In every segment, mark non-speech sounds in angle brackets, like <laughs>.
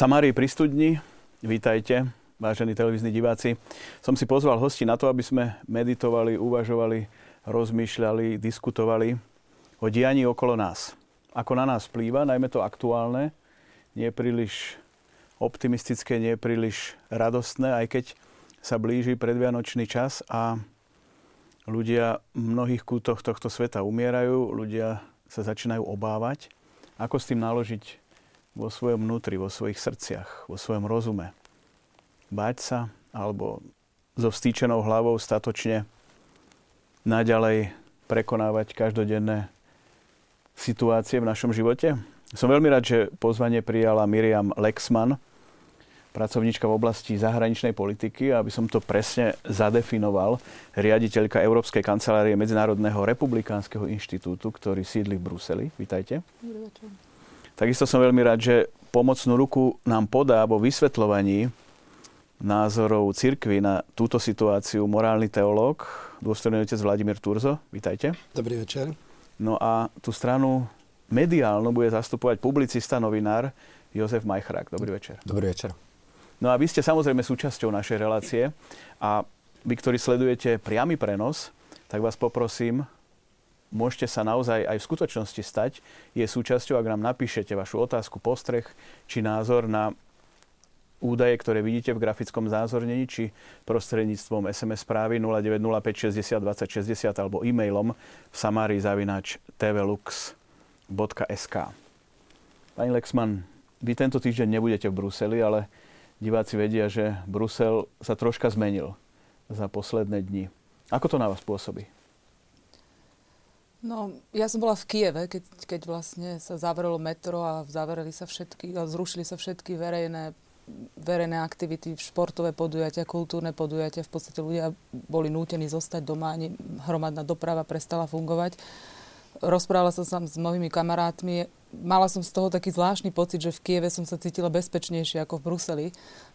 Samárii pri studni, vítajte, vážení televízni diváci. Som si pozval hosti na to, aby sme meditovali, uvažovali, rozmýšľali, diskutovali o dianí okolo nás. Ako na nás vplýva, najmä to aktuálne, nie príliš optimistické, nie príliš radostné, aj keď sa blíži predvianočný čas a ľudia v mnohých kútoch tohto sveta umierajú, ľudia sa začínajú obávať. Ako s tým naložiť vo svojom vnútri, vo svojich srdciach, vo svojom rozume. Báť sa alebo so vstýčenou hlavou statočne naďalej prekonávať každodenné situácie v našom živote. Som veľmi rád, že pozvanie prijala Miriam Lexman, pracovníčka v oblasti zahraničnej politiky, aby som to presne zadefinoval, riaditeľka Európskej kancelárie Medzinárodného republikánskeho inštitútu, ktorý sídli v Bruseli. Vítajte. Ďakujem. Takisto som veľmi rád, že pomocnú ruku nám podá vo vysvetľovaní názorov cirkvy na túto situáciu morálny teológ, dôstojný otec Vladimír Turzo. Vítajte. Dobrý večer. No a tú stranu mediálnu bude zastupovať publicista, novinár Jozef Majchrák. Dobrý večer. Dobrý večer. No a vy ste samozrejme súčasťou našej relácie a vy, ktorí sledujete priamy prenos, tak vás poprosím, môžete sa naozaj aj v skutočnosti stať, je súčasťou, ak nám napíšete vašu otázku, postreh či názor na údaje, ktoré vidíte v grafickom zázornení, či prostredníctvom SMS správy 0905 60 20 60 alebo e-mailom v samarizavinač tvlux.sk. Pani Lexman, vy tento týždeň nebudete v Bruseli, ale diváci vedia, že Brusel sa troška zmenil za posledné dni. Ako to na vás pôsobí? No, ja som bola v Kieve, keď, keď vlastne sa zavrelo metro a zavreli sa všetky, a zrušili sa všetky verejné, verejné aktivity, športové podujatia, kultúrne podujatia. V podstate ľudia boli nútení zostať doma, ani hromadná doprava prestala fungovať. Rozprávala som sa s mnohými kamarátmi. Mala som z toho taký zvláštny pocit, že v Kieve som sa cítila bezpečnejšie ako v Bruseli.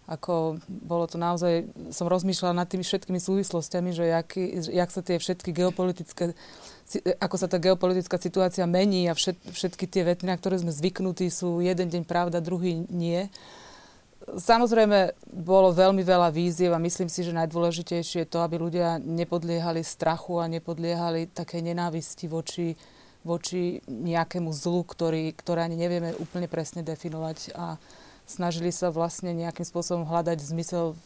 Ako bolo to naozaj, som rozmýšľala nad tými všetkými súvislostiami, že jaký, jak sa tie všetky geopolitické ako sa tá geopolitická situácia mení a všet, všetky tie vety, na ktoré sme zvyknutí, sú jeden deň pravda, druhý nie. Samozrejme, bolo veľmi veľa víziev a myslím si, že najdôležitejšie je to, aby ľudia nepodliehali strachu a nepodliehali také nenávisti voči, voči nejakému zlu, ktorý, ktoré ani nevieme úplne presne definovať a snažili sa vlastne nejakým spôsobom hľadať zmysel,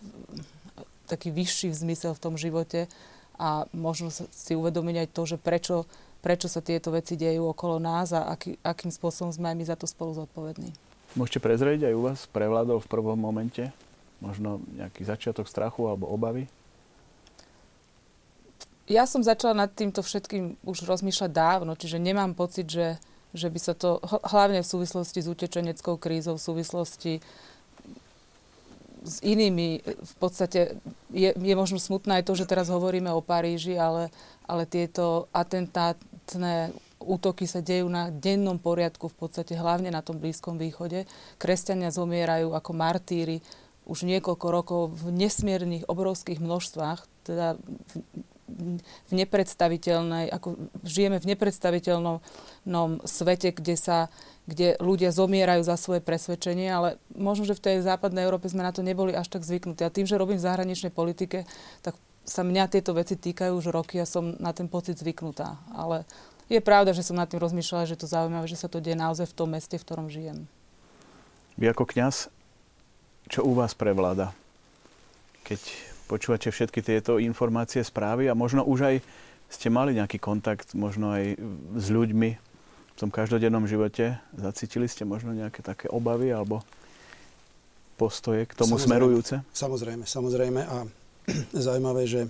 taký vyšší zmysel v tom živote a možno si uvedomiť aj to, že prečo, prečo sa tieto veci dejú okolo nás a aký, akým spôsobom sme aj my za to spolu zodpovední. Môžete prezrieť aj u vás prevládol v prvom momente možno nejaký začiatok strachu alebo obavy? Ja som začala nad týmto všetkým už rozmýšľať dávno, čiže nemám pocit, že, že by sa to, hlavne v súvislosti s utečeneckou krízou, v súvislosti s inými, v podstate je, je možno smutné aj to, že teraz hovoríme o Paríži, ale, ale tieto atentátne útoky sa dejú na dennom poriadku, v podstate hlavne na tom Blízkom východe. Kresťania zomierajú ako martíry už niekoľko rokov v nesmiernych, obrovských množstvách, teda v, nepredstaviteľnej, ako žijeme v nepredstaviteľnom svete, kde sa kde ľudia zomierajú za svoje presvedčenie, ale možno, že v tej západnej Európe sme na to neboli až tak zvyknutí. A tým, že robím v zahraničnej politike, tak sa mňa tieto veci týkajú už roky a som na ten pocit zvyknutá. Ale je pravda, že som nad tým rozmýšľala, že je to zaujímavé, že sa to deje naozaj v tom meste, v ktorom žijem. Vy ako kňaz, čo u vás prevláda? Keď počúvate všetky tieto informácie, správy a možno už aj ste mali nejaký kontakt možno aj s ľuďmi, v tom každodennom živote? Zacítili ste možno nejaké také obavy alebo postoje k tomu samozrejme, smerujúce? Samozrejme, samozrejme. A <clears throat> zaujímavé, že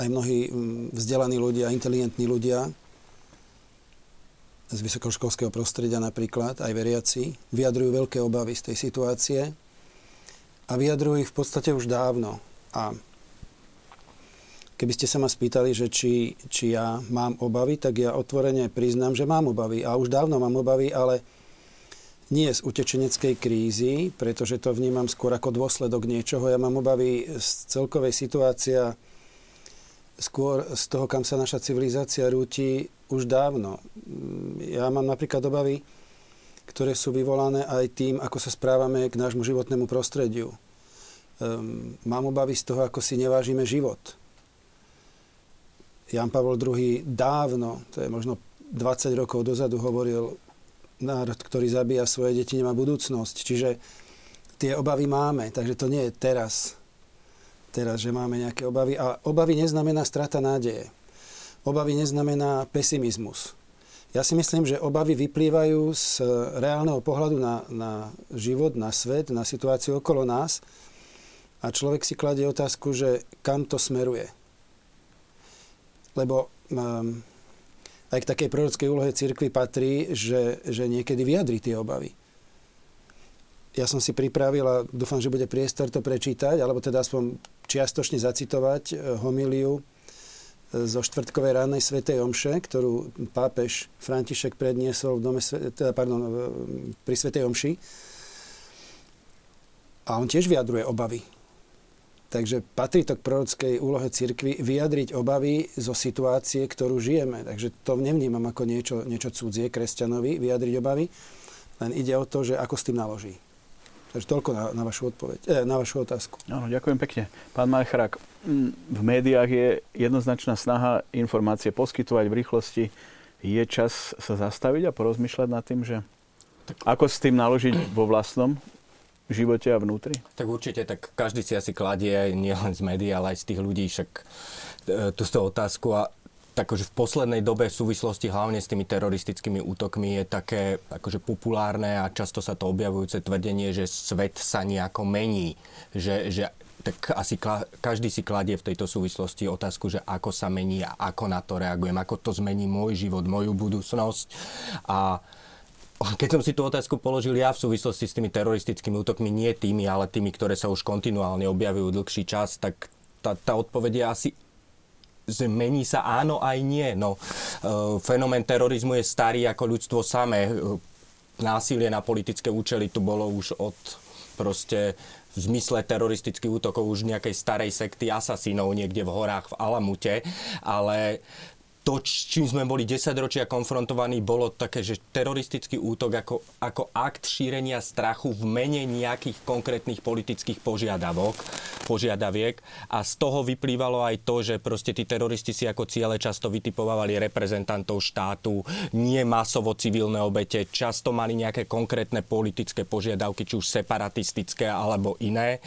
aj mnohí mm, vzdelaní ľudia, inteligentní ľudia z vysokoškolského prostredia napríklad, aj veriaci, vyjadrujú veľké obavy z tej situácie a vyjadrujú ich v podstate už dávno. A Keby ste sa ma spýtali, že či, či ja mám obavy, tak ja otvorene priznám, že mám obavy. A už dávno mám obavy, ale nie z utečeneckej krízy, pretože to vnímam skôr ako dôsledok niečoho. Ja mám obavy z celkovej situácia, skôr z toho, kam sa naša civilizácia rúti už dávno. Ja mám napríklad obavy, ktoré sú vyvolané aj tým, ako sa správame k nášmu životnému prostrediu. Um, mám obavy z toho, ako si nevážime život. Jan Pavel II dávno, to je možno 20 rokov dozadu, hovoril, národ, ktorý zabíja svoje deti, nemá budúcnosť. Čiže tie obavy máme, takže to nie je teraz, teraz, že máme nejaké obavy. A obavy neznamená strata nádeje. Obavy neznamená pesimizmus. Ja si myslím, že obavy vyplývajú z reálneho pohľadu na, na život, na svet, na situáciu okolo nás a človek si kladie otázku, že kam to smeruje. Lebo um, aj k takej prorockej úlohe cirkvi patrí, že, že niekedy vyjadri tie obavy. Ja som si pripravil a dúfam, že bude priestor to prečítať, alebo teda aspoň čiastočne zacitovať eh, homíliu zo štvrtkovej rannej svetej omše, ktorú pápež František predniesol v dome, teda, pardon, pri svetej omši. A on tiež vyjadruje obavy. Takže patrí to k prorockej úlohe cirkvi vyjadriť obavy zo situácie, ktorú žijeme. Takže to nevnímam ako niečo, niečo cudzie kresťanovi, vyjadriť obavy. Len ide o to, že ako s tým naloží. Takže toľko na, na, vašu, odpoveď, eh, na vašu otázku. Áno, ďakujem pekne. Pán Majchrák, v médiách je jednoznačná snaha informácie poskytovať v rýchlosti. Je čas sa zastaviť a porozmýšľať nad tým, že ako s tým naložiť vo vlastnom živote a vnútri? Tak určite, tak každý si asi kladie nielen z médií, ale aj z tých ľudí však e, tú otázku a akože v poslednej dobe v súvislosti hlavne s tými teroristickými útokmi je také akože populárne a často sa to objavujúce tvrdenie, že svet sa nejako mení. Že, že tak asi každý si kladie v tejto súvislosti otázku, že ako sa mení a ako na to reagujem, ako to zmení môj život, moju budúcnosť. A keď som si tú otázku položil ja v súvislosti s tými teroristickými útokmi, nie tými, ale tými, ktoré sa už kontinuálne objavujú dlhší čas, tak tá, tá odpoveď je asi zmení sa áno aj nie. No, e, fenomén terorizmu je starý ako ľudstvo samé. E, násilie na politické účely tu bolo už od proste v zmysle teroristických útokov už nejakej starej sekty asasínov niekde v horách v Alamute, ale to, čím sme boli 10 ročia konfrontovaní, bolo také, že teroristický útok ako, ako akt šírenia strachu v mene nejakých konkrétnych politických požiadavok, požiadaviek a z toho vyplývalo aj to, že proste tí teroristi si ako ciele často vytipovali reprezentantov štátu, nie masovo civilné obete, často mali nejaké konkrétne politické požiadavky, či už separatistické alebo iné.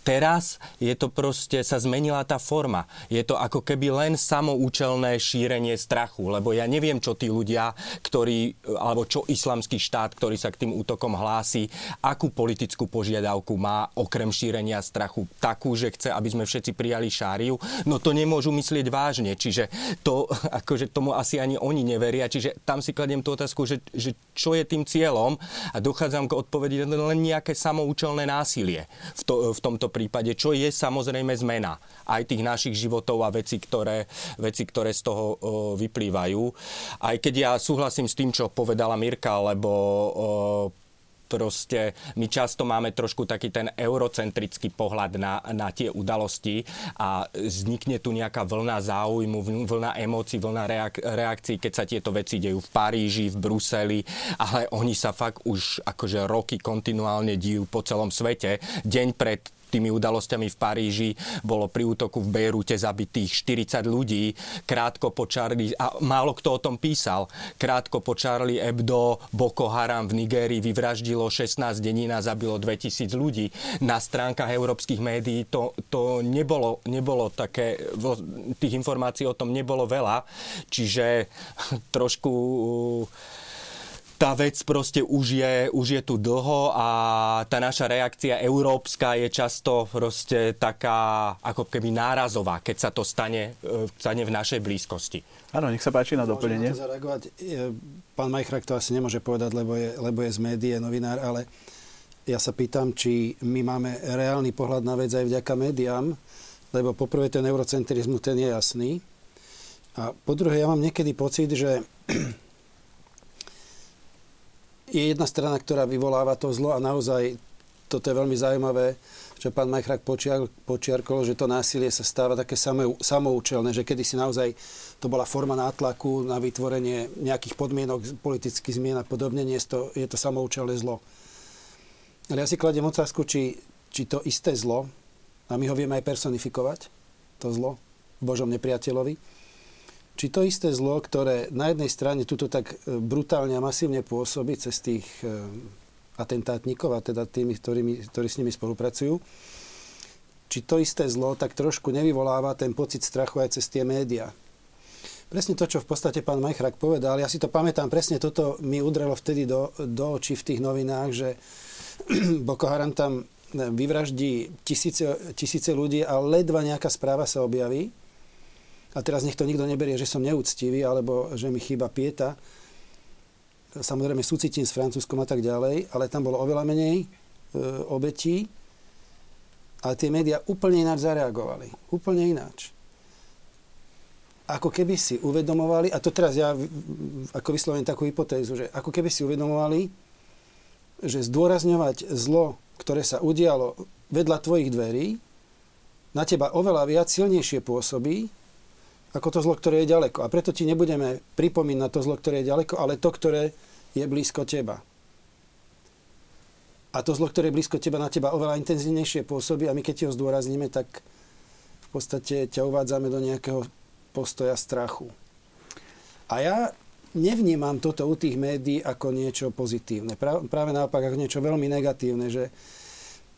Teraz je to proste, sa zmenila tá forma. Je to ako keby len samoučelné šírenie šírenie strachu, lebo ja neviem, čo tí ľudia, ktorí, alebo čo islamský štát, ktorý sa k tým útokom hlási, akú politickú požiadavku má okrem šírenia strachu takú, že chce, aby sme všetci prijali šáriu, no to nemôžu myslieť vážne, čiže to, <laughs> akože tomu asi ani oni neveria, čiže tam si kladiem tú otázku, že, že čo je tým cieľom? A dochádzam k odpovedi len nejaké samoučelné násilie v, to, v tomto prípade, čo je samozrejme zmena aj tých našich životov a veci, ktoré, veci, ktoré z toho vyplývajú. Aj keď ja súhlasím s tým, čo povedala Mirka, lebo proste my často máme trošku taký ten eurocentrický pohľad na, na tie udalosti a vznikne tu nejaká vlna záujmu, vlna emócií, vlna reak- reakcií, keď sa tieto veci dejú v Paríži, v Bruseli, ale oni sa fakt už akože roky kontinuálne dijú po celom svete. Deň pred tými udalosťami v Paríži bolo pri útoku v Bejrúte zabitých 40 ľudí. Krátko po Charlie, a málo kto o tom písal, krátko po Charlie Hebdo Boko Haram v Nigérii vyvraždilo 16 denín a zabilo 2000 ľudí. Na stránkach európskych médií to, to nebolo, nebolo také, tých informácií o tom nebolo veľa, čiže trošku tá vec proste už je, už je tu dlho a tá naša reakcia európska je často proste taká ako keby nárazová, keď sa to stane, e, stane v našej blízkosti. Áno, nech sa páči na doplnenie. Na zareagovať. Pán Majchrak to asi nemôže povedať, lebo je, lebo je z médií, je novinár, ale ja sa pýtam, či my máme reálny pohľad na vec aj vďaka médiám, lebo poprvé ten eurocentrizmus, ten je jasný. A po druhé, ja mám niekedy pocit, že je jedna strana, ktorá vyvoláva to zlo a naozaj toto je veľmi zaujímavé. čo pán Majchrak počiar, počiarkol, že to násilie sa stáva také samou, samoučelné, že kedysi naozaj to bola forma nátlaku na vytvorenie nejakých podmienok politických zmien a podobne, nie je to, je to samoučelné zlo. Ale ja si kladiem otázku, či, či to isté zlo, a my ho vieme aj personifikovať, to zlo Božom nepriateľovi, či to isté zlo, ktoré na jednej strane tuto tak e, brutálne a masívne pôsobí cez tých e, atentátnikov a teda tými, ktorými, ktorí s nimi spolupracujú, či to isté zlo tak trošku nevyvoláva ten pocit strachu aj cez tie médiá. Presne to, čo v podstate pán Majchrak povedal, ja si to pamätám, presne toto mi udrelo vtedy do, do očí v tých novinách, že <clears throat> Boko Haram tam vyvraždí tisíce, tisíce ľudí a ledva nejaká správa sa objaví. A teraz nech to nikto neberie, že som neúctivý, alebo že mi chýba pieta samozrejme súcitím s Francúzskom a tak ďalej, ale tam bolo oveľa menej e, obetí a tie médiá úplne ináč zareagovali. Úplne ináč. Ako keby si uvedomovali, a to teraz ja ako vyslovím takú hypotézu, že ako keby si uvedomovali, že zdôrazňovať zlo, ktoré sa udialo vedľa tvojich dverí, na teba oveľa viac silnejšie pôsobí, ako to zlo, ktoré je ďaleko. A preto ti nebudeme pripomínať to zlo, ktoré je ďaleko, ale to, ktoré je blízko teba. A to zlo, ktoré je blízko teba, na teba oveľa intenzívnejšie pôsobí a my keď ho zdôrazníme, tak v podstate ťa uvádzame do nejakého postoja strachu. A ja nevnímam toto u tých médií ako niečo pozitívne. Práve naopak ako niečo veľmi negatívne, že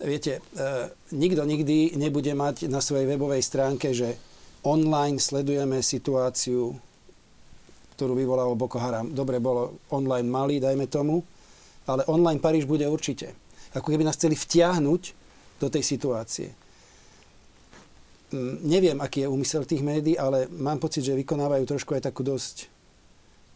viete, e, nikto nikdy nebude mať na svojej webovej stránke, že online sledujeme situáciu ktorú vyvolalo Boko Haram. Dobre, bolo online malý, dajme tomu, ale online Paríž bude určite. Ako keby nás chceli vtiahnuť do tej situácie. Mm, neviem, aký je úmysel tých médií, ale mám pocit, že vykonávajú trošku aj takú dosť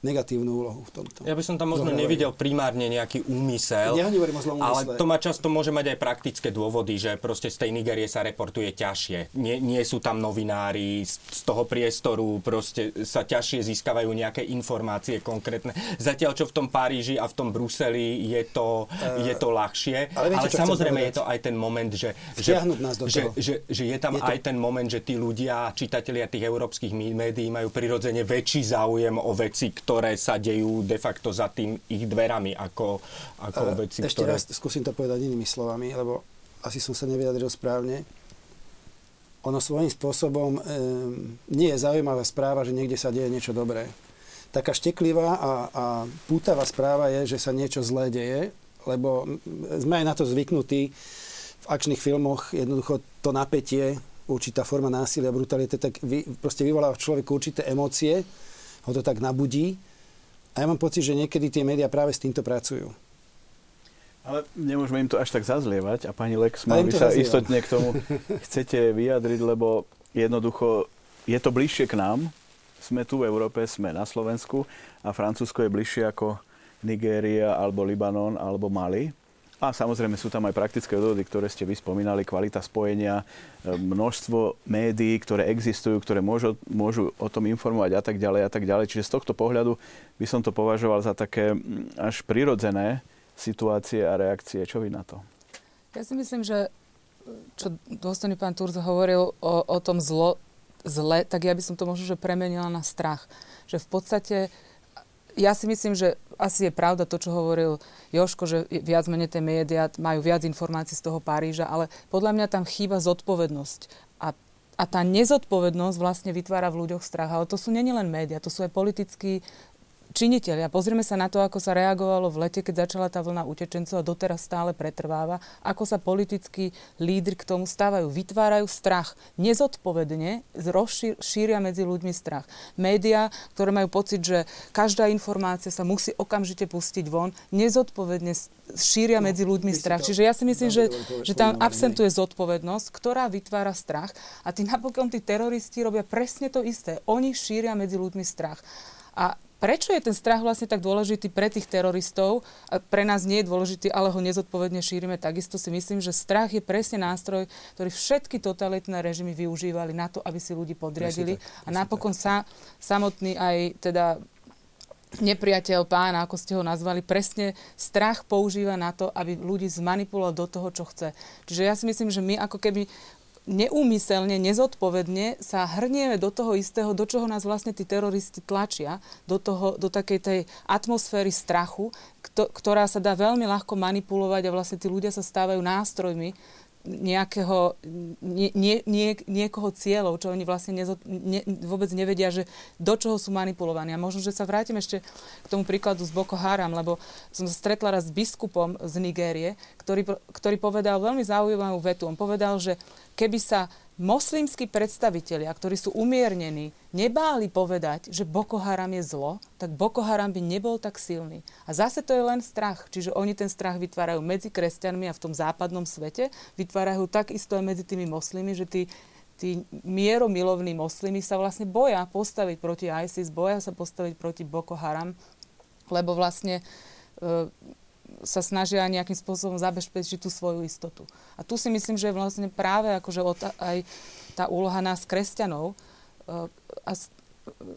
negatívnu úlohu v tomto. Ja by som tam možno Dobre, nevidel primárne nejaký úmysel, ja o zlom ale to má často môže mať aj praktické dôvody, že proste z tej Nigerie sa reportuje ťažšie. Nie, nie sú tam novinári, z toho priestoru proste sa ťažšie získavajú nejaké informácie konkrétne. Zatiaľ, čo v tom Paríži a v tom Bruseli je to, uh, je to ľahšie. Ale, viete, ale samozrejme je to aj ten moment, že, že, že, že, že je tam je to... aj ten moment, že tí ľudia, čitatelia tých európskych médií majú prirodzene väčší záujem o veci, ktoré ktoré sa dejú de facto za tým ich dverami, ako, ako uh, veci, Ešte ktoré... raz skúsim to povedať inými slovami, lebo asi som sa nevyjadril správne. Ono svojím spôsobom e, nie je zaujímavá správa, že niekde sa deje niečo dobré. Taká šteklivá a, a pútavá správa je, že sa niečo zlé deje, lebo sme aj na to zvyknutí v akčných filmoch jednoducho to napätie, určitá forma násilia, brutality, tak vy, proste vyvoláva v človeku určité emócie ho to tak nabudí. A ja mám pocit, že niekedy tie médiá práve s týmto pracujú. Ale nemôžeme im to až tak zazlievať a pani Lex, mal by sa zazlievam. istotne k tomu <laughs> chcete vyjadriť, lebo jednoducho je to bližšie k nám. Sme tu v Európe, sme na Slovensku a Francúzsko je bližšie ako Nigéria alebo Libanon alebo Mali. A samozrejme sú tam aj praktické dôvody, ktoré ste vyspomínali, kvalita spojenia, e, množstvo médií, ktoré existujú, ktoré môžu, môžu o tom informovať a tak ďalej a tak ďalej. Čiže z tohto pohľadu by som to považoval za také až prirodzené situácie a reakcie. Čo vy na to? Ja si myslím, že čo dôstojný pán Turz hovoril o, o tom zlo, zle, tak ja by som to možno že premenila na strach. Že v podstate ja si myslím, že asi je pravda to, čo hovoril Joško, že viac menej tie médiá majú viac informácií z toho Paríža, ale podľa mňa tam chýba zodpovednosť. A, a tá nezodpovednosť vlastne vytvára v ľuďoch strach. Ale to sú nie len médiá, to sú aj politickí činiteľia. Pozrieme sa na to, ako sa reagovalo v lete, keď začala tá vlna utečencov a doteraz stále pretrváva. Ako sa politickí lídry k tomu stávajú. Vytvárajú strach. Nezodpovedne šíria medzi ľuďmi strach. Média, ktoré majú pocit, že každá informácia sa musí okamžite pustiť von, nezodpovedne šíria no, medzi ľuďmi strach. Čiže ja si myslím, že, že tam absentuje zodpovednosť, ktorá vytvára strach. A tí napokon tí teroristi robia presne to isté. Oni šíria medzi ľuďmi strach. A Prečo je ten strach vlastne tak dôležitý pre tých teroristov? Pre nás nie je dôležitý, ale ho nezodpovedne šírime. Takisto si myslím, že strach je presne nástroj, ktorý všetky totalitné režimy využívali na to, aby si ľudí podriadili. Tak, a napokon sa, samotný aj teda nepriateľ pána, ako ste ho nazvali, presne strach používa na to, aby ľudí zmanipuloval do toho, čo chce. Čiže ja si myslím, že my ako keby neúmyselne, nezodpovedne sa hrnieme do toho istého, do čoho nás vlastne tí teroristi tlačia, do, toho, do takej tej atmosféry strachu, ktorá sa dá veľmi ľahko manipulovať a vlastne tí ľudia sa stávajú nástrojmi nejakého, nie, nie, nie, niekoho cieľov, čo oni vlastne nezo, ne, vôbec nevedia, že do čoho sú manipulovaní. A možno, že sa vrátim ešte k tomu príkladu z Boko Haram, lebo som sa stretla raz s biskupom z Nigérie, ktorý, ktorý povedal veľmi zaujímavú vetu. On povedal, že keby sa moslimskí predstavitelia, ktorí sú umiernení, nebáli povedať, že Boko Haram je zlo, tak Boko Haram by nebol tak silný. A zase to je len strach. Čiže oni ten strach vytvárajú medzi kresťanmi a v tom západnom svete, vytvárajú takisto aj medzi tými moslimi, že tí, tí mieromilovní moslimi sa vlastne boja postaviť proti ISIS, boja sa postaviť proti Boko Haram, lebo vlastne e, sa snažia nejakým spôsobom zabezpečiť tú svoju istotu. A tu si myslím, že je vlastne práve akože aj tá úloha nás, kresťanov, eh, a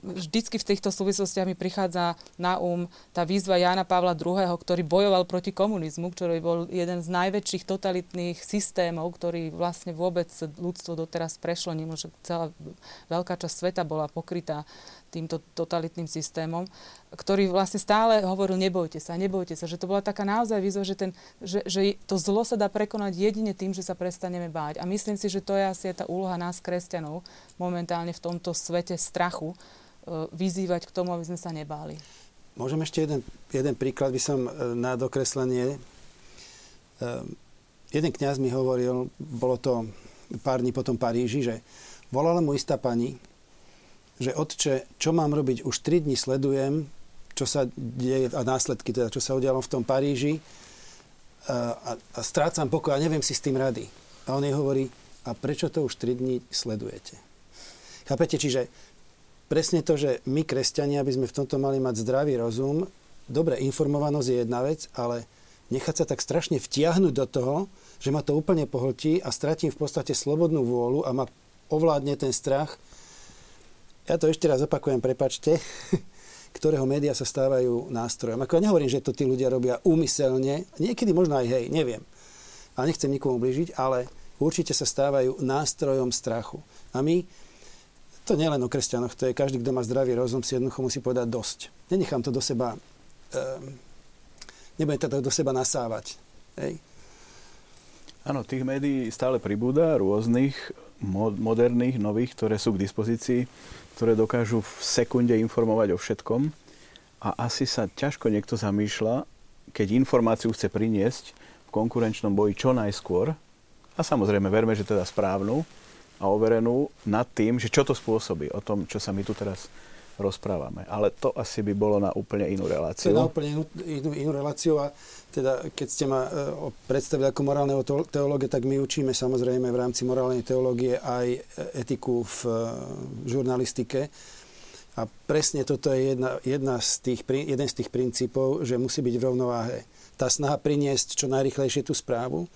vždycky v týchto súvislostiach mi prichádza na um tá výzva Jána Pavla II., ktorý bojoval proti komunizmu, ktorý bol jeden z najväčších totalitných systémov, ktorý vlastne vôbec ľudstvo doteraz prešlo, nemôže celá veľká časť sveta bola pokrytá týmto totalitným systémom, ktorý vlastne stále hovoril, nebojte sa, nebojte sa, že to bola taká naozaj výzva, že, ten, že, že to zlo sa dá prekonať jedine tým, že sa prestaneme báť. A myslím si, že to je asi tá úloha nás, kresťanov, momentálne v tomto svete strachu, e, vyzývať k tomu, aby sme sa nebáli. Môžem ešte jeden, jeden príklad, by som e, na dokreslenie. E, jeden kňaz mi hovoril, bolo to pár dní potom Paríži, že volala mu istá pani, že otče, čo mám robiť? Už 3 dní sledujem, čo sa deje, a následky teda, čo sa udialo v tom Paríži a, a, a strácam pokoj a neviem si s tým rady. A on jej hovorí, a prečo to už 3 dní sledujete? Chápete? Čiže presne to, že my, kresťania, by sme v tomto mali mať zdravý rozum, dobre, informovanosť je jedna vec, ale nechať sa tak strašne vtiahnuť do toho, že ma to úplne pohltí a stratím v podstate slobodnú vôľu a ma ovládne ten strach, ja to ešte raz opakujem, prepačte, <laughs> ktorého médiá sa stávajú nástrojom. Ako ja nehovorím, že to tí ľudia robia úmyselne, niekedy možno aj hej, neviem. A nechcem nikomu blížiť, ale určite sa stávajú nástrojom strachu. A my, to nie len o kresťanoch, to je každý, kto má zdravý rozum, si jednoducho musí povedať dosť. Nenechám to do seba, um, nebudem to do seba nasávať. Hej. Áno, tých médií stále pribúda, rôznych, moderných, nových, ktoré sú k dispozícii ktoré dokážu v sekunde informovať o všetkom. A asi sa ťažko niekto zamýšľa, keď informáciu chce priniesť v konkurenčnom boji čo najskôr a samozrejme verme, že teda správnu a overenú nad tým, že čo to spôsobí, o tom, čo sa my tu teraz rozprávame. Ale to asi by bolo na úplne inú reláciu. To je na úplne inú, inú, inú reláciu a teda keď ste ma e, predstavili ako morálneho teológa, tak my učíme samozrejme v rámci morálnej teológie aj etiku v e, žurnalistike. A presne toto je jedna, jedna z tých, jeden z tých princípov, že musí byť v rovnováhe. Tá snaha priniesť čo najrychlejšie tú správu,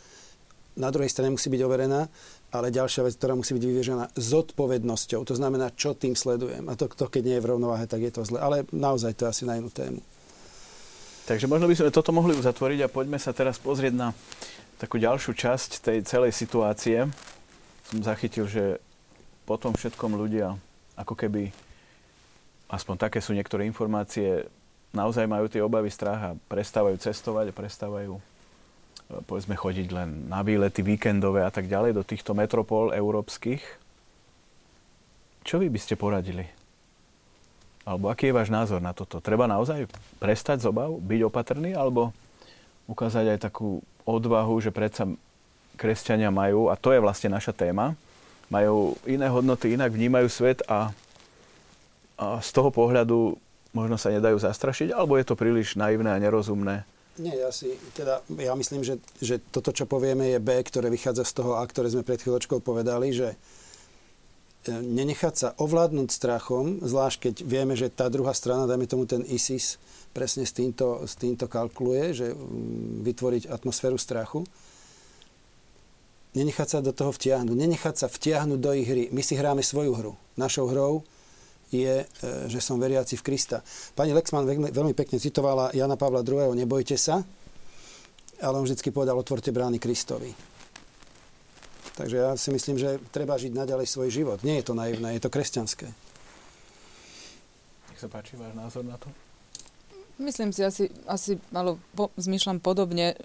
na druhej strane musí byť overená ale ďalšia vec, ktorá musí byť vyviežená zodpovednosťou. To znamená, čo tým sledujem. A to, to keď nie je v rovnováhe, tak je to zle. Ale naozaj to je asi na inú tému. Takže možno by sme toto mohli uzatvoriť a poďme sa teraz pozrieť na takú ďalšiu časť tej celej situácie. Som zachytil, že potom všetkom ľudia ako keby, aspoň také sú niektoré informácie, naozaj majú tie obavy, strach a prestávajú cestovať a prestávajú povedzme chodiť len na výlety víkendové a tak ďalej do týchto metropol európskych. Čo vy by ste poradili? Alebo aký je váš názor na toto? Treba naozaj prestať z obav, byť opatrný, alebo ukázať aj takú odvahu, že predsa kresťania majú, a to je vlastne naša téma, majú iné hodnoty, inak vnímajú svet a, a z toho pohľadu možno sa nedajú zastrašiť, alebo je to príliš naivné a nerozumné nie, ja si, teda, ja myslím, že, že toto, čo povieme, je B, ktoré vychádza z toho A, ktoré sme pred chvíľočkou povedali, že e, nenechať sa ovládnuť strachom, zvlášť keď vieme, že tá druhá strana, dajme tomu ten ISIS, presne s týmto, s týmto kalkuluje, že vytvoriť atmosféru strachu. Nenechať sa do toho vtiahnuť, nenechať sa vtiahnuť do ich hry. My si hráme svoju hru. Našou hrou je, e, že som veriaci v Krista. Pani Lexman veľmi, pekne citovala Jana Pavla II. Nebojte sa, ale on vždy povedal, otvorte brány Kristovi. Takže ja si myslím, že treba žiť naďalej svoj život. Nie je to naivné, je to kresťanské. Nech sa páči váš názor na to? Myslím si, asi, asi malo, po, zmýšľam podobne.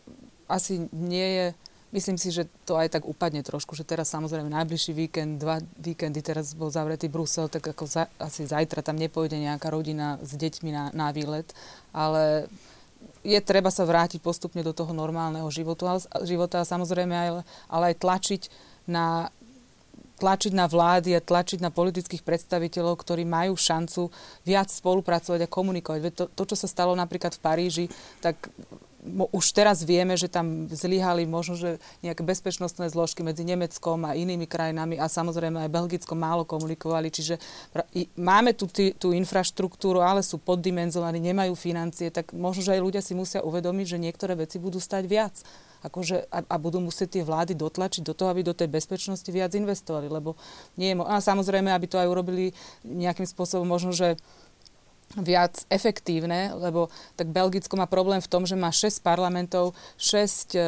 Asi nie je Myslím si, že to aj tak upadne trošku, že teraz samozrejme najbližší víkend, dva víkendy, teraz bol zavretý Brusel, tak ako za, asi zajtra tam nepôjde nejaká rodina s deťmi na, na výlet, ale je treba sa vrátiť postupne do toho normálneho života, života a samozrejme aj, ale aj tlačiť na, tlačiť na vlády a tlačiť na politických predstaviteľov, ktorí majú šancu viac spolupracovať a komunikovať. To, to, čo sa stalo napríklad v Paríži, tak už teraz vieme, že tam zlyhali možno, že nejaké bezpečnostné zložky medzi Nemeckom a inými krajinami a samozrejme aj Belgickom málo komunikovali. Čiže máme tu tú infraštruktúru, ale sú poddimenzovaní, nemajú financie, tak možno, že aj ľudia si musia uvedomiť, že niektoré veci budú stať viac. Akože, a, a budú musieť tie vlády dotlačiť do toho, aby do tej bezpečnosti viac investovali. Lebo nie je a samozrejme, aby to aj urobili nejakým spôsobom možno, že viac efektívne, lebo tak Belgicko má problém v tom, že má 6 parlamentov, 6 e, e,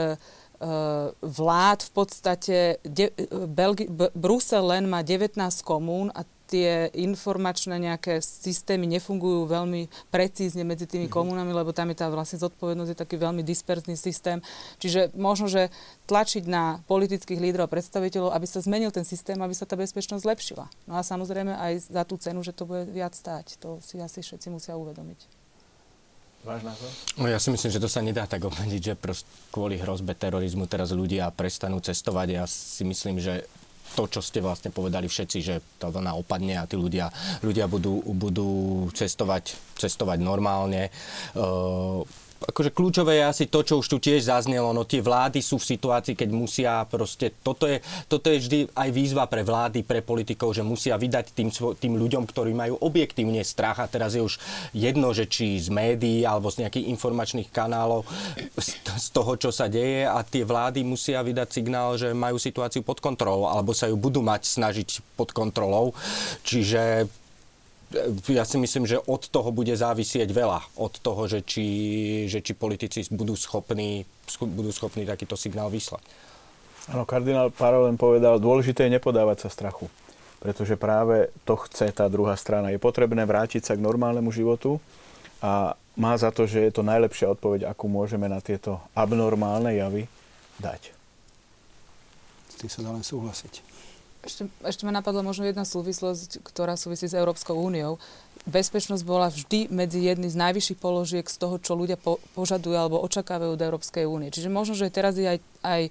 vlád v podstate, de, Belgi, B, Brusel len má 19 komún a tie informačné nejaké systémy nefungujú veľmi precízne medzi tými mm-hmm. komunami, lebo tam je tá vlastne zodpovednosť, je taký veľmi disperzný systém. Čiže možno, že tlačiť na politických lídrov a predstaviteľov, aby sa zmenil ten systém, aby sa tá bezpečnosť zlepšila. No a samozrejme aj za tú cenu, že to bude viac stáť. To si asi všetci musia uvedomiť. Váš názor? No ja si myslím, že to sa nedá tak obmedziť, že kvôli hrozbe terorizmu teraz ľudia prestanú cestovať. Ja si myslím, že to, čo ste vlastne povedali všetci, že tá vlna opadne a tí ľudia, ľudia budú, budú cestovať, cestovať normálne. Uh, akože kľúčové je asi to, čo už tu tiež zaznelo, no tie vlády sú v situácii, keď musia proste, toto je, toto je vždy aj výzva pre vlády, pre politikov, že musia vydať tým, tým ľuďom, ktorí majú objektívne strach a teraz je už jedno, že či z médií alebo z nejakých informačných kanálov z, z toho, čo sa deje a tie vlády musia vydať signál, že majú situáciu pod kontrolou alebo sa ju budú mať snažiť pod kontrolou. Čiže ja si myslím, že od toho bude závisieť veľa. Od toho, že či, že či politici budú schopní, budú schopní takýto signál vyslať. Áno, kardinál Parolen povedal, dôležité je nepodávať sa strachu. Pretože práve to chce tá druhá strana. Je potrebné vrátiť sa k normálnemu životu a má za to, že je to najlepšia odpoveď, akú môžeme na tieto abnormálne javy dať. S tým sa dá len súhlasiť. Ešte, ešte ma napadla možno jedna súvislosť, ktorá súvisí s Európskou úniou. Bezpečnosť bola vždy medzi jedným z najvyšších položiek z toho, čo ľudia po, požadujú alebo očakávajú od Európskej únie. Čiže možno, že teraz je aj, aj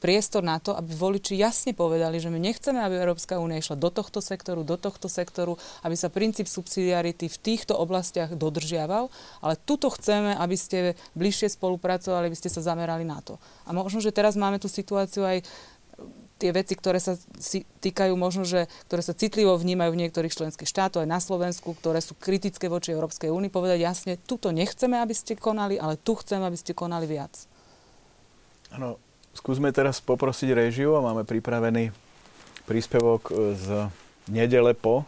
priestor na to, aby voliči jasne povedali, že my nechceme, aby Európska únia išla do tohto sektoru, do tohto sektoru, aby sa princíp subsidiarity v týchto oblastiach dodržiaval, ale tuto chceme, aby ste bližšie spolupracovali, aby ste sa zamerali na to. A možno, že teraz máme tú situáciu aj tie veci, ktoré sa týkajú možno, že ktoré sa citlivo vnímajú v niektorých členských štátoch, aj na Slovensku, ktoré sú kritické voči Európskej únii, povedať jasne, tuto nechceme, aby ste konali, ale tu chceme, aby ste konali viac. Áno, skúsme teraz poprosiť režiu a máme pripravený príspevok z nedele po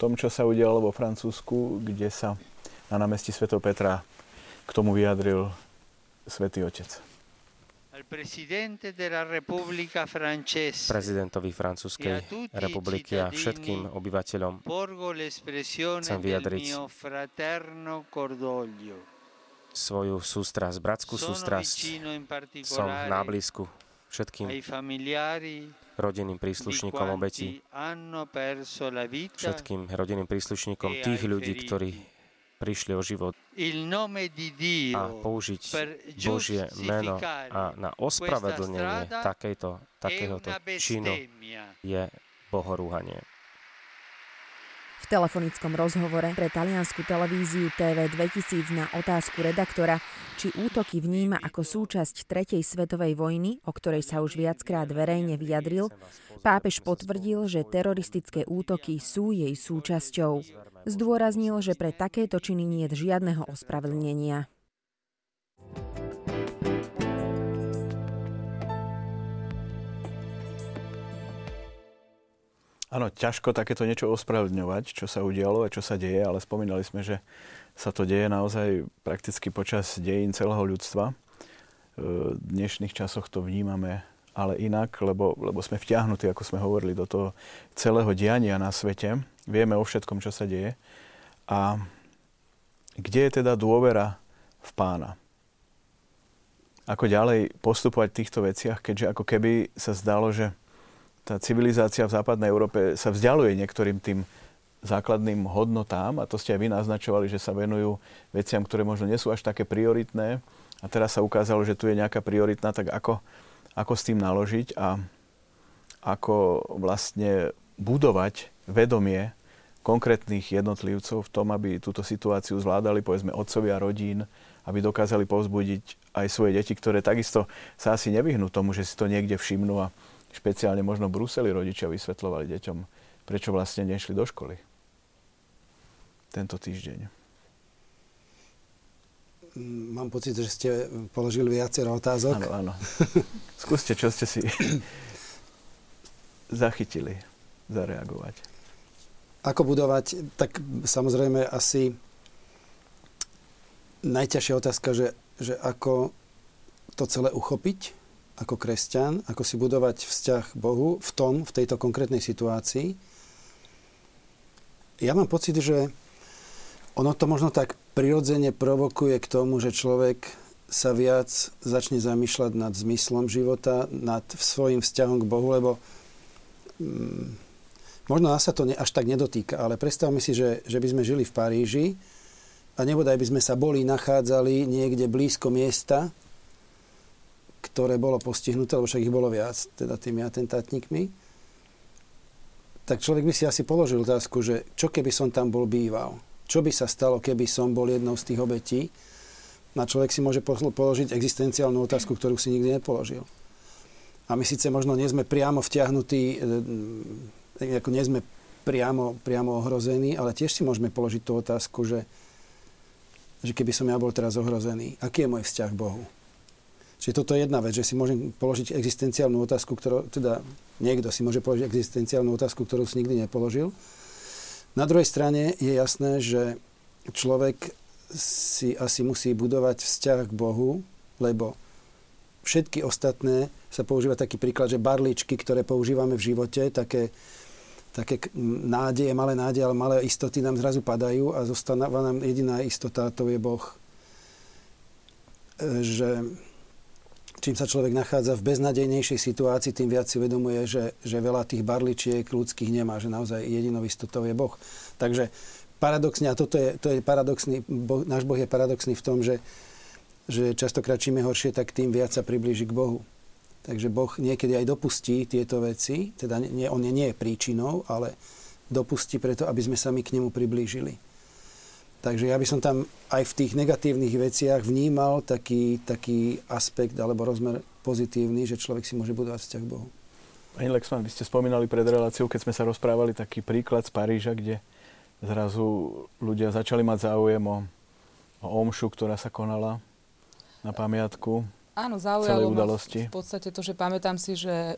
tom, čo sa udialo vo Francúzsku, kde sa na námestí Sv. Petra k tomu vyjadril Svetý Otec. Prezidentovi Francúzskej republiky a všetkým obyvateľom. chcem vyjadriť svoju sústrasť, bratskú sústrasť. Som na blízku všetkým rodinným príslušníkom obetí, všetkým rodinným príslušníkom tých ľudí, ktorí prišli o život a použiť Božie meno a na ospravedlnenie takejto, takéhoto činu je bohorúhanie. V telefonickom rozhovore pre taliansku televíziu TV 2000 na otázku redaktora, či útoky vníma ako súčasť Tretej svetovej vojny, o ktorej sa už viackrát verejne vyjadril, pápež potvrdil, že teroristické útoky sú jej súčasťou. Zdôraznil, že pre takéto činy nie je žiadneho ospravedlnenia. Áno, ťažko takéto niečo ospravedlňovať, čo sa udialo a čo sa deje, ale spomínali sme, že sa to deje naozaj prakticky počas dejín celého ľudstva. V dnešných časoch to vnímame ale inak, lebo, lebo sme vtiahnutí, ako sme hovorili, do toho celého diania na svete. Vieme o všetkom, čo sa deje. A kde je teda dôvera v pána? Ako ďalej postupovať v týchto veciach, keďže ako keby sa zdalo, že tá civilizácia v západnej Európe sa vzdialuje niektorým tým základným hodnotám, a to ste aj vy naznačovali, že sa venujú veciam, ktoré možno nie sú až také prioritné. A teraz sa ukázalo, že tu je nejaká prioritná, tak ako, ako s tým naložiť a ako vlastne budovať vedomie konkrétnych jednotlivcov v tom, aby túto situáciu zvládali, povedzme, otcovia rodín, aby dokázali povzbudiť aj svoje deti, ktoré takisto sa asi nevyhnú tomu, že si to niekde všimnú a špeciálne možno v Bruseli rodičia vysvetľovali deťom, prečo vlastne nešli do školy tento týždeň. Mám pocit, že ste položili viacero otázok. Áno, áno. <laughs> Skúste, čo ste si zachytili, zareagovať. Ako budovať? Tak samozrejme asi najťažšia otázka, že, že ako to celé uchopiť, ako kresťan, ako si budovať vzťah Bohu v tom, v tejto konkrétnej situácii. Ja mám pocit, že ono to možno tak prirodzene provokuje k tomu, že človek sa viac začne zamýšľať nad zmyslom života, nad svojim vzťahom k Bohu, lebo mm, možno nás sa to ne, až tak nedotýka, ale predstavme si, že, že by sme žili v Paríži a nebodaj by sme sa boli nachádzali niekde blízko miesta, ktoré bolo postihnuté, lebo však ich bolo viac, teda tými atentátnikmi, tak človek by si asi položil otázku, že čo keby som tam bol býval? Čo by sa stalo, keby som bol jednou z tých obetí? A človek si môže položiť existenciálnu otázku, ktorú si nikdy nepoložil. A my síce možno nie sme priamo vtiahnutí, e, ako nie sme priamo, priamo ohrození, ale tiež si môžeme položiť tú otázku, že, že keby som ja bol teraz ohrozený, aký je môj vzťah k Bohu? Čiže toto je jedna vec, že si môžem položiť existenciálnu otázku, ktorú, teda niekto si môže položiť existenciálnu otázku, ktorú si nikdy nepoložil. Na druhej strane je jasné, že človek si asi musí budovať vzťah k Bohu, lebo všetky ostatné, sa používa taký príklad, že barličky, ktoré používame v živote, také, také nádeje, malé nádeje, ale malé istoty nám zrazu padajú a zostáva nám jediná istota, to je Boh. E, že čím sa človek nachádza v beznadejnejšej situácii, tým viac si uvedomuje, že, že veľa tých barličiek ľudských nemá, že naozaj jedinou istotou je Boh. Takže paradoxne, a toto je, to je paradoxný, boh, náš Boh je paradoxný v tom, že, že častokrát čím je horšie, tak tým viac sa priblíži k Bohu. Takže Boh niekedy aj dopustí tieto veci, teda nie, on nie je príčinou, ale dopustí preto, aby sme sa my k nemu priblížili. Takže ja by som tam aj v tých negatívnych veciach vnímal taký, taký aspekt alebo rozmer pozitívny, že človek si môže budovať vzťah k Bohu. Pani Lexman, vy ste spomínali pred reláciou, keď sme sa rozprávali, taký príklad z Paríža, kde zrazu ľudia začali mať záujem o, o omšu, ktorá sa konala na pamiatku Áno, zaujalo ma v podstate to, že pamätám si, že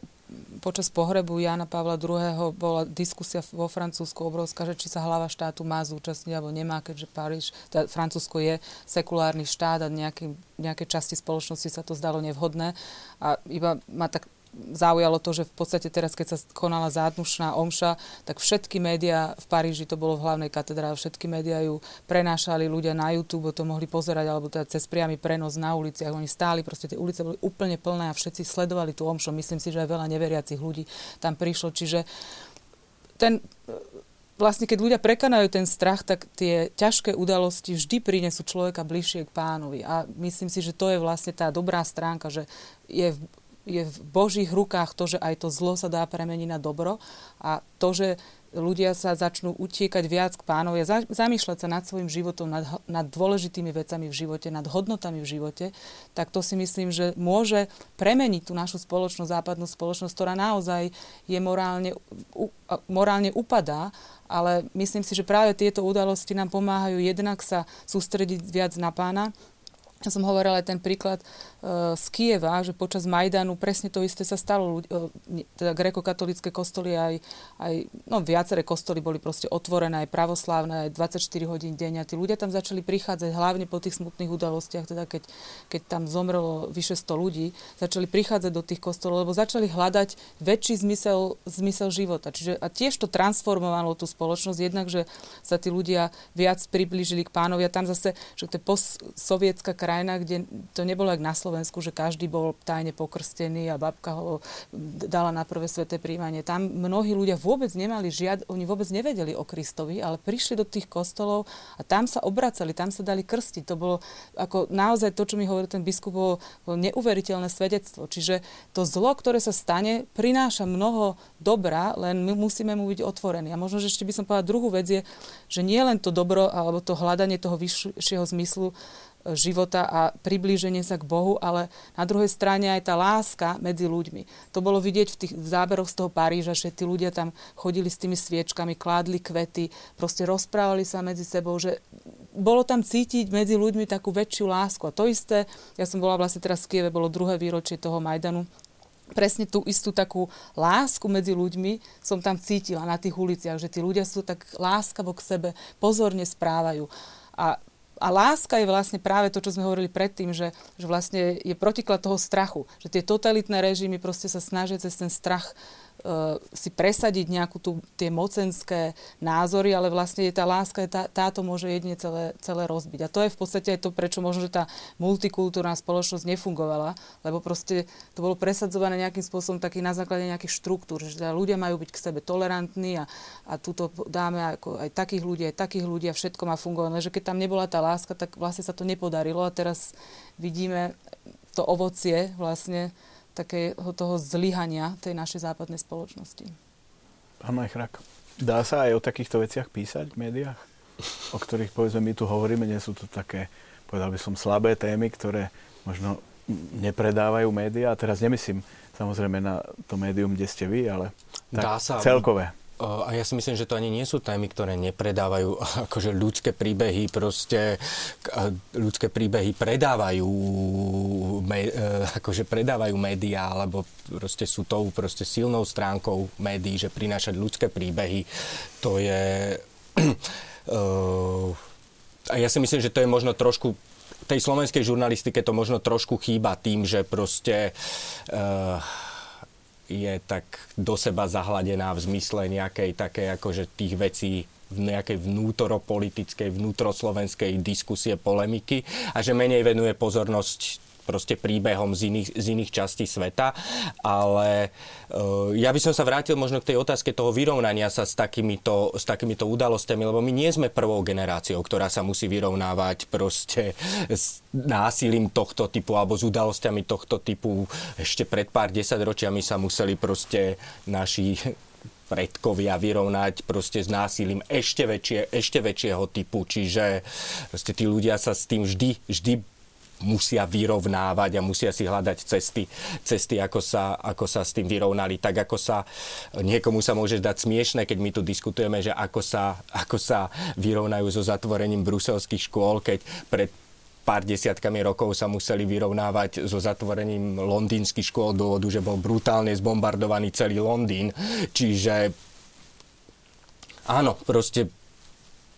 počas pohrebu Jana Pavla II. bola diskusia vo Francúzsku obrovská, že či sa hlava štátu má zúčastniť alebo nemá, keďže Paríž, teda Francúzsko je sekulárny štát a nejaké, nejaké časti spoločnosti sa to zdalo nevhodné. A iba ma tak zaujalo to, že v podstate teraz, keď sa konala zádnušná omša, tak všetky médiá v Paríži, to bolo v hlavnej katedrále, všetky médiá ju prenášali ľudia na YouTube, to mohli pozerať, alebo teda cez priamy prenos na uliciach. Oni stáli, proste tie ulice boli úplne plné a všetci sledovali tú omšu. Myslím si, že aj veľa neveriacich ľudí tam prišlo. Čiže ten, vlastne keď ľudia prekanajú ten strach, tak tie ťažké udalosti vždy prinesú človeka bližšie k pánovi. A myslím si, že to je vlastne tá dobrá stránka, že je je v Božích rukách to, že aj to zlo sa dá premeniť na dobro a to, že ľudia sa začnú utiekať viac k pánovi a zamýšľať sa nad svojim životom, nad, nad dôležitými vecami v živote, nad hodnotami v živote, tak to si myslím, že môže premeniť tú našu spoločnosť, západnú spoločnosť, ktorá naozaj je morálne, u, morálne upadá, ale myslím si, že práve tieto udalosti nám pomáhajú jednak sa sústrediť viac na pána, ja som hovorila aj ten príklad z Kieva, že počas Majdanu presne to isté sa stalo. Uh, teda grekokatolické kostoly aj, aj no, viaceré kostoly boli proste otvorené, aj pravoslávne, aj 24 hodín deň. A tí ľudia tam začali prichádzať, hlavne po tých smutných udalostiach, teda keď, keď tam zomrelo vyše 100 ľudí, začali prichádzať do tých kostolov, lebo začali hľadať väčší zmysel, zmysel života. Čiže, a tiež to transformovalo tú spoločnosť, jednak, že sa tí ľudia viac priblížili k pánovi a tam zase, že to je postsovietská krajina, kde to nebolo jak na Slovensku, že každý bol tajne pokrstený a babka ho dala na prvé sveté príjmanie. Tam mnohí ľudia vôbec nemali žiad, oni vôbec nevedeli o Kristovi, ale prišli do tých kostolov a tam sa obracali, tam sa dali krstiť. To bolo ako naozaj to, čo mi hovoril ten biskup, bolo, bolo neuveriteľné svedectvo. Čiže to zlo, ktoré sa stane, prináša mnoho dobra, len my musíme mu byť otvorení. A možno, že ešte by som povedala druhú vec je, že nie len to dobro alebo to hľadanie toho vyššieho zmyslu života a priblíženie sa k Bohu, ale na druhej strane aj tá láska medzi ľuďmi. To bolo vidieť v tých záberoch z toho Paríža, že tí ľudia tam chodili s tými sviečkami, kládli kvety, proste rozprávali sa medzi sebou, že bolo tam cítiť medzi ľuďmi takú väčšiu lásku. A to isté, ja som bola vlastne teraz v Kieve, bolo druhé výročie toho Majdanu, presne tú istú takú lásku medzi ľuďmi som tam cítila na tých uliciach, že tí ľudia sú tak láskavo k sebe, pozorne správajú. A a láska je vlastne práve to, čo sme hovorili predtým, že, že vlastne je protiklad toho strachu. Že tie totalitné režimy proste sa snažia cez ten strach uh, si presadiť nejakú tú, tie mocenské názory, ale vlastne tá láska, tá, táto môže jedine celé, celé rozbiť. A to je v podstate aj to, prečo možno, že tá multikultúrna spoločnosť nefungovala, lebo proste to bolo presadzované nejakým spôsobom taký na základe nejakých štruktúr, že teda ľudia majú byť k sebe tolerantní a, a túto dáme ako aj takých ľudí, aj takých ľudí a všetko má fungovať. Že keď tam nebola tá láska, tak vlastne sa to nepodarilo a teraz vidíme to ovocie vlastne takého toho zlyhania tej našej západnej spoločnosti. Pán Majchrak, dá sa aj o takýchto veciach písať v médiách? O ktorých, povedzme, my tu hovoríme, nie sú to také, povedal by som, slabé témy, ktoré možno nepredávajú médiá. A teraz nemyslím samozrejme na to médium, kde ste vy, ale tak Dá sa, celkové. A ja si myslím, že to ani nie sú témy, ktoré nepredávajú <laughs> akože ľudské príbehy, proste ľudské príbehy predávajú e, akože predávajú médiá, alebo proste sú tou proste silnou stránkou médií, že prinášať ľudské príbehy, to je... <clears throat> a ja si myslím, že to je možno trošku tej slovenskej žurnalistike to možno trošku chýba tým, že proste uh, je tak do seba zahladená v zmysle nejakej takej akože tých vecí v nejakej vnútoropolitickej, vnútroslovenskej diskusie, polemiky a že menej venuje pozornosť proste príbehom z iných, z iných častí sveta. Ale uh, ja by som sa vrátil možno k tej otázke toho vyrovnania sa s takýmito, s takýmito udalosťami, lebo my nie sme prvou generáciou, ktorá sa musí vyrovnávať proste s násilím tohto typu alebo s udalosťami tohto typu. Ešte pred pár desaťročiami sa museli proste naši predkovia vyrovnať proste s násilím ešte, väčšie, ešte väčšieho typu. Čiže proste tí ľudia sa s tým vždy, vždy musia vyrovnávať a musia si hľadať cesty, cesty ako, sa, ako sa s tým vyrovnali. Tak ako sa, niekomu sa môže dať smiešne, keď my tu diskutujeme, že ako sa, ako sa vyrovnajú so zatvorením bruselských škôl, keď pred pár desiatkami rokov sa museli vyrovnávať so zatvorením londýnskych škôl dôvodu, že bol brutálne zbombardovaný celý Londýn. Čiže áno, proste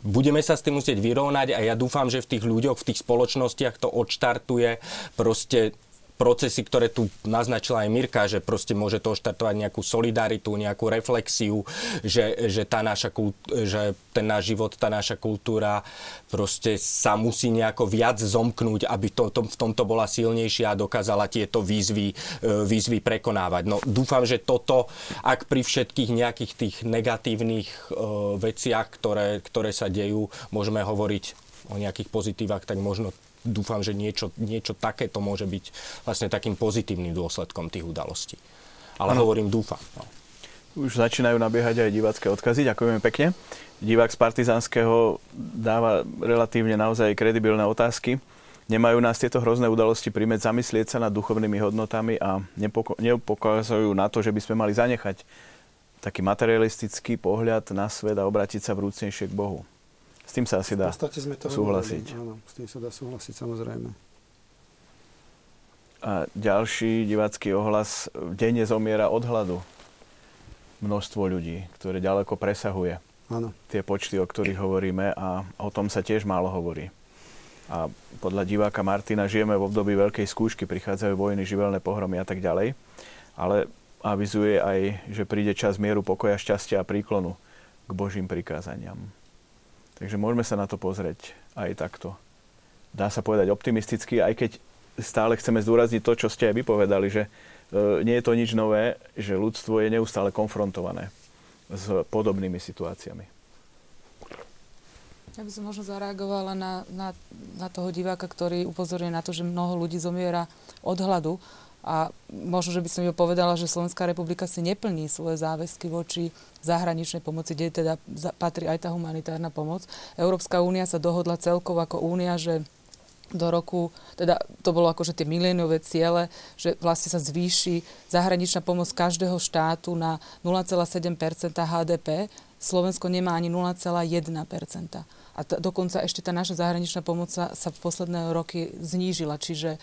budeme sa s tým musieť vyrovnať a ja dúfam, že v tých ľuďoch, v tých spoločnostiach to odštartuje. Proste procesy, ktoré tu naznačila aj Mirka, že proste môže to štartovať nejakú solidaritu, nejakú reflexiu, že, že, tá naša kult, že ten náš život, tá naša kultúra proste sa musí nejako viac zomknúť, aby to, to, v tomto bola silnejšia a dokázala tieto výzvy, e, výzvy prekonávať. No dúfam, že toto, ak pri všetkých nejakých tých negatívnych uh, veciach, ktoré, ktoré sa dejú, môžeme hovoriť o nejakých pozitívach, tak možno dúfam, že niečo, niečo takéto môže byť vlastne takým pozitívnym dôsledkom tých udalostí. Ale ano. hovorím, dúfam. No. Už začínajú nabiehať aj divácké odkazy. Ďakujeme pekne. Divák z Partizanského dáva relatívne naozaj kredibilné otázky. Nemajú nás tieto hrozné udalosti primeť zamyslieť sa nad duchovnými hodnotami a neupokazujú na to, že by sme mali zanechať taký materialistický pohľad na svet a obrátiť sa vrúcnejšie k Bohu. S tým sa asi dá v sme to súhlasiť. Áno, s tým sa dá súhlasiť, samozrejme. A ďalší divácky ohlas, denne zomiera od hladu množstvo ľudí, ktoré ďaleko presahuje Áno. tie počty, o ktorých hovoríme a o tom sa tiež málo hovorí. A podľa diváka Martina žijeme v období veľkej skúšky, prichádzajú vojny, živelné pohromy a tak ďalej. Ale avizuje aj, že príde čas mieru, pokoja, šťastia a príklonu k Božím prikázaniam. Takže môžeme sa na to pozrieť aj takto. Dá sa povedať optimisticky, aj keď stále chceme zdôrazniť to, čo ste aj vypovedali, že e, nie je to nič nové, že ľudstvo je neustále konfrontované s podobnými situáciami. Ja by som možno zareagovala na, na, na toho diváka, ktorý upozorňuje na to, že mnoho ľudí zomiera od hladu. A možno, že by som ju povedala, že Slovenská republika si neplní svoje záväzky voči zahraničnej pomoci, kde teda patrí aj tá humanitárna pomoc. Európska únia sa dohodla celkovo ako únia, že do roku, teda to bolo akože tie miléniové ciele, že vlastne sa zvýši zahraničná pomoc každého štátu na 0,7% HDP. Slovensko nemá ani 0,1% A t- dokonca ešte tá naša zahraničná pomoc sa, sa v posledné roky znížila. Čiže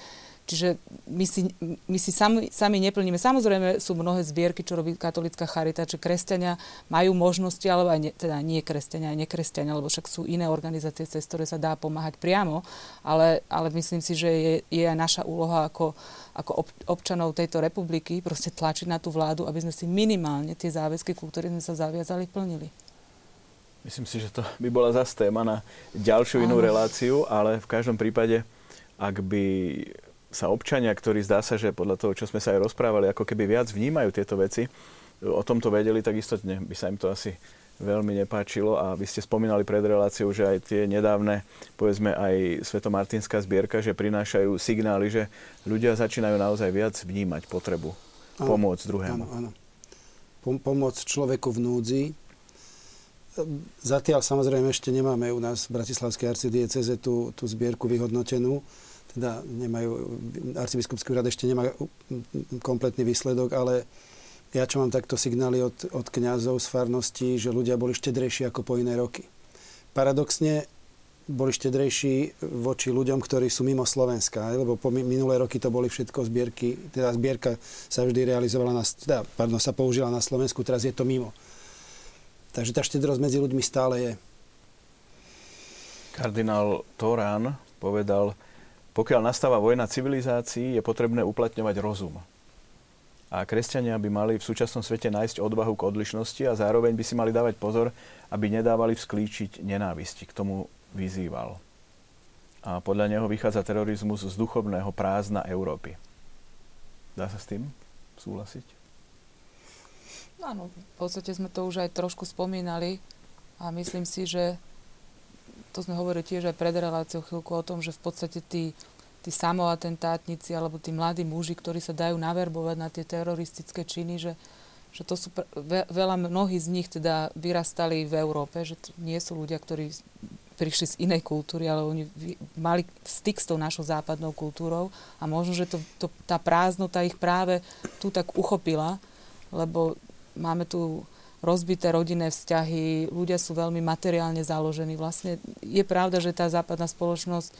Čiže my si, my si sami, sami neplníme. Samozrejme sú mnohé zbierky, čo robí katolická charita, že kresťania majú možnosti, alebo aj ne, teda nie kresťania, aj nekresťania, lebo však sú iné organizácie, cez ktoré sa dá pomáhať priamo, ale, ale myslím si, že je, je aj naša úloha ako, ako občanov tejto republiky proste tlačiť na tú vládu, aby sme si minimálne tie záväzky, ku ktorým sme sa zaviazali, plnili. Myslím si, že to by bola zase téma na ďalšiu inú reláciu, ale v každom prípade, ak by sa občania, ktorí zdá sa, že podľa toho, čo sme sa aj rozprávali, ako keby viac vnímajú tieto veci, o tomto vedeli, tak istotne by sa im to asi veľmi nepáčilo a vy ste spomínali pred reláciou, že aj tie nedávne, povedzme aj Svetomartinská zbierka, že prinášajú signály, že ľudia začínajú naozaj viac vnímať potrebu ano, pomôcť druhému. Áno, áno. Pom- pomôcť človeku v núdzi. Zatiaľ samozrejme ešte nemáme u nás v Bratislavskej arcidieceze tú, tú zbierku vyhodnotenú teda nemajú, arcibiskupský úrad ešte nemá kompletný výsledok, ale ja čo mám takto signály od, od kňazov z farnosti, že ľudia boli štedrejší ako po iné roky. Paradoxne boli štedrejší voči ľuďom, ktorí sú mimo Slovenska, lebo po minulé roky to boli všetko zbierky, teda zbierka sa vždy realizovala, na, teda, pardon, sa použila na Slovensku, teraz je to mimo. Takže tá štedrosť medzi ľuďmi stále je. Kardinál Torán povedal, pokiaľ nastáva vojna civilizácií, je potrebné uplatňovať rozum. A kresťania by mali v súčasnom svete nájsť odvahu k odlišnosti a zároveň by si mali dávať pozor, aby nedávali vzklíčiť nenávisti. K tomu vyzýval. A podľa neho vychádza terorizmus z duchovného prázdna Európy. Dá sa s tým súhlasiť? Áno, v podstate sme to už aj trošku spomínali a myslím si, že to sme hovorili tiež aj pred reláciou chvíľku o tom, že v podstate tí, tí samoatentátnici alebo tí mladí muži, ktorí sa dajú naverbovať na tie teroristické činy, že, že to sú ve, veľa, mnohí z nich teda vyrastali v Európe, že to nie sú ľudia, ktorí prišli z inej kultúry, ale oni mali styk s tou našou západnou kultúrou a možno, že to, to, tá prázdnota ich práve tu tak uchopila, lebo máme tu rozbité rodinné vzťahy, ľudia sú veľmi materiálne založení. Vlastne je pravda, že tá západná spoločnosť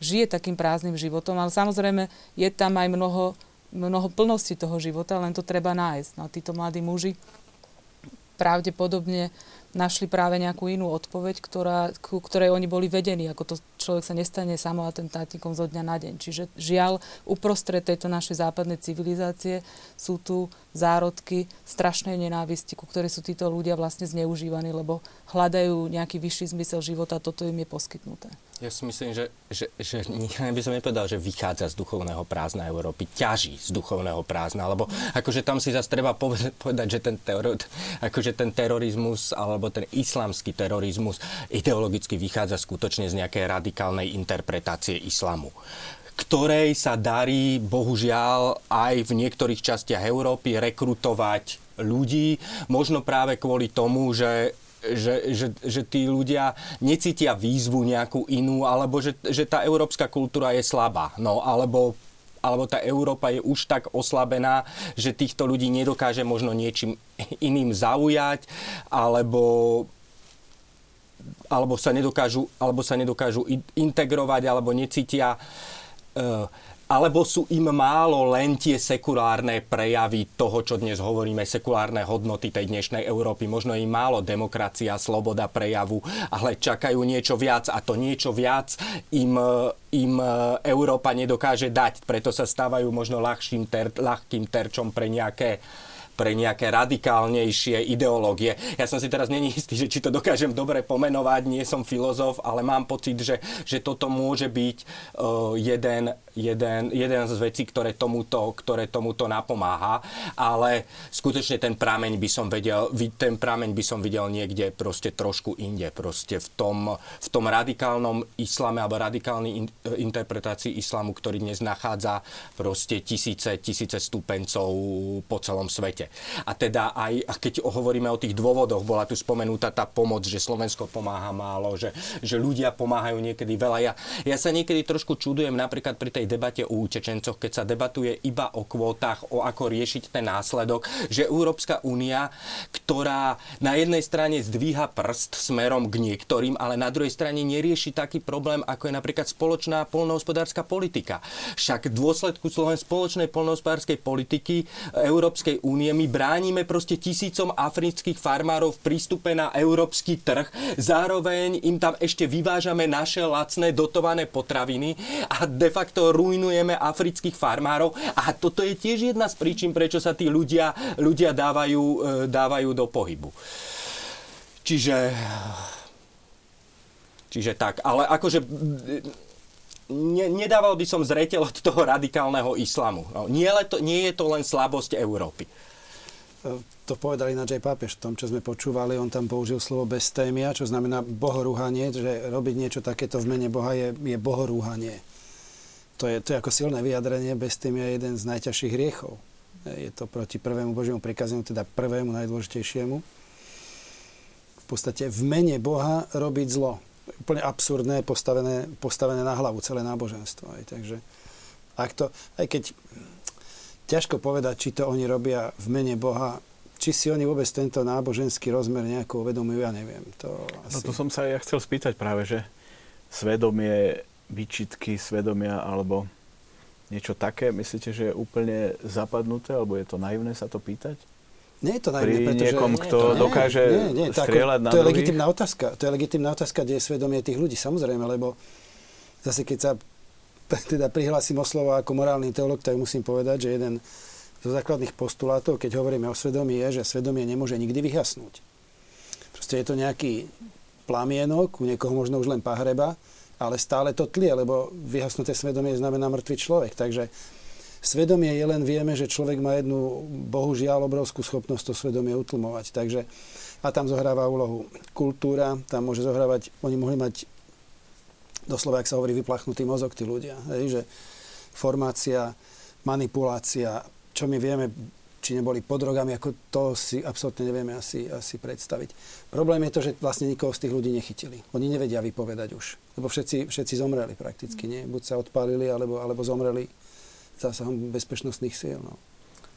žije takým prázdnym životom, ale samozrejme je tam aj mnoho, mnoho plnosti toho života, len to treba nájsť. No, títo mladí muži pravdepodobne našli práve nejakú inú odpoveď, ktorá, ku ktorej oni boli vedení, ako to človek sa nestane samoatentátnikom zo dňa na deň. Čiže žiaľ, uprostred tejto našej západnej civilizácie sú tu zárodky strašnej nenávisti, ku ktorej sú títo ľudia vlastne zneužívaní, lebo hľadajú nejaký vyšší zmysel života a toto im je poskytnuté. Ja si myslím, že, že, že <laughs> by som nepovedal, že vychádza z duchovného prázdna Európy, ťaží z duchovného prázdna, lebo akože tam si zase treba <laughs> povedať, že ten, teror, akože ten terorizmus alebo ten islamský terorizmus ideologicky vychádza skutočne z nejakej radikálnej interpretácie islamu ktorej sa darí, bohužiaľ, aj v niektorých častiach Európy rekrutovať ľudí, možno práve kvôli tomu, že že, že, že tí ľudia necítia výzvu nejakú inú, alebo že, že tá európska kultúra je slabá. No, alebo alebo tá Európa je už tak oslabená, že týchto ľudí nedokáže možno niečím iným zaujať, alebo alebo sa nedokážu, alebo sa nedokážu integrovať, alebo necítia uh, alebo sú im málo len tie sekulárne prejavy toho, čo dnes hovoríme, sekulárne hodnoty tej dnešnej Európy. Možno im málo demokracia, sloboda prejavu, ale čakajú niečo viac a to niečo viac im, im Európa nedokáže dať. Preto sa stávajú možno ľahším ter, ľahkým terčom pre nejaké pre nejaké radikálnejšie ideológie. Ja som si teraz není istý, že či to dokážem dobre pomenovať, nie som filozof, ale mám pocit, že, že toto môže byť uh, jeden, jeden, jeden z vecí, ktoré tomuto, ktoré tomuto napomáha, ale skutočne ten prameň by som vedel, ten prameň by som videl niekde proste trošku inde, proste v tom, v tom radikálnom islame alebo radikálnej in, interpretácii islamu, ktorý dnes nachádza proste tisíce, tisíce stupencov po celom svete. A teda aj, a keď hovoríme o tých dôvodoch, bola tu spomenutá tá pomoc, že Slovensko pomáha málo, že, že ľudia pomáhajú niekedy veľa. Ja, ja sa niekedy trošku čudujem napríklad pri tej debate o utečencoch, keď sa debatuje iba o kvótach, o ako riešiť ten následok, že Európska únia, ktorá na jednej strane zdvíha prst smerom k niektorým, ale na druhej strane nerieši taký problém, ako je napríklad spoločná polnohospodárska politika. Však v dôsledku spoločnej polnohospodárskej politiky Európskej únie my bránime proste tisícom afrických farmárov v prístupe na európsky trh. Zároveň im tam ešte vyvážame naše lacné dotované potraviny a de facto rujnujeme afrických farmárov a toto je tiež jedna z príčin, prečo sa tí ľudia, ľudia dávajú, e, dávajú do pohybu. Čiže... Čiže tak, ale akože ne, nedával by som zreteľ od toho radikálneho islamu. No, nie, to, nie je to len slabosť Európy. E, to povedal ináč aj pápež v tom, čo sme počúvali. On tam použil slovo bestémia, čo znamená bohorúhanie, že robiť niečo takéto v mene Boha je, je bohorúhanie to je, to je ako silné vyjadrenie, bez tým je jeden z najťažších hriechov. Je to proti prvému Božiemu prikazeniu, teda prvému najdôležitejšiemu. V podstate v mene Boha robiť zlo. Úplne absurdné, postavené, postavené na hlavu celé náboženstvo. Aj, takže ak to, aj keď ťažko povedať, či to oni robia v mene Boha, či si oni vôbec tento náboženský rozmer nejako uvedomujú, ja neviem. To asi... No to som sa ja chcel spýtať práve, že svedomie výčitky svedomia alebo niečo také? Myslíte, že je úplne zapadnuté, alebo je to naivné sa to pýtať? Nie je to naivné, Pri pretože... niekom, kto nie, dokáže nie, nie, strieľať to, na To je druhých? legitimná otázka. To je legitimná otázka, kde je svedomie tých ľudí, samozrejme, lebo zase keď sa <laughs> teda prihlásim o slovo ako morálny teolog, tak musím povedať, že jeden zo základných postulátov, keď hovoríme o svedomí, je, že svedomie nemôže nikdy vyhasnúť. Proste je to nejaký plamienok, u niekoho možno už len pahreba, ale stále to tlie, lebo vyhasnuté svedomie znamená mŕtvý človek. Takže svedomie je len, vieme, že človek má jednu, bohužiaľ, obrovskú schopnosť to svedomie utlmovať. Takže a tam zohráva úlohu kultúra, tam môže zohrávať, oni mohli mať doslova, ak sa hovorí, vyplachnutý mozog tí ľudia. Hej, že formácia, manipulácia, čo my vieme či neboli pod drogami, ako to si absolútne nevieme asi, asi predstaviť. Problém je to, že vlastne nikoho z tých ľudí nechytili. Oni nevedia vypovedať už, lebo všetci, všetci zomreli prakticky, nie? Buď sa odpálili, alebo, alebo zomreli zásahom bezpečnostných síl. No.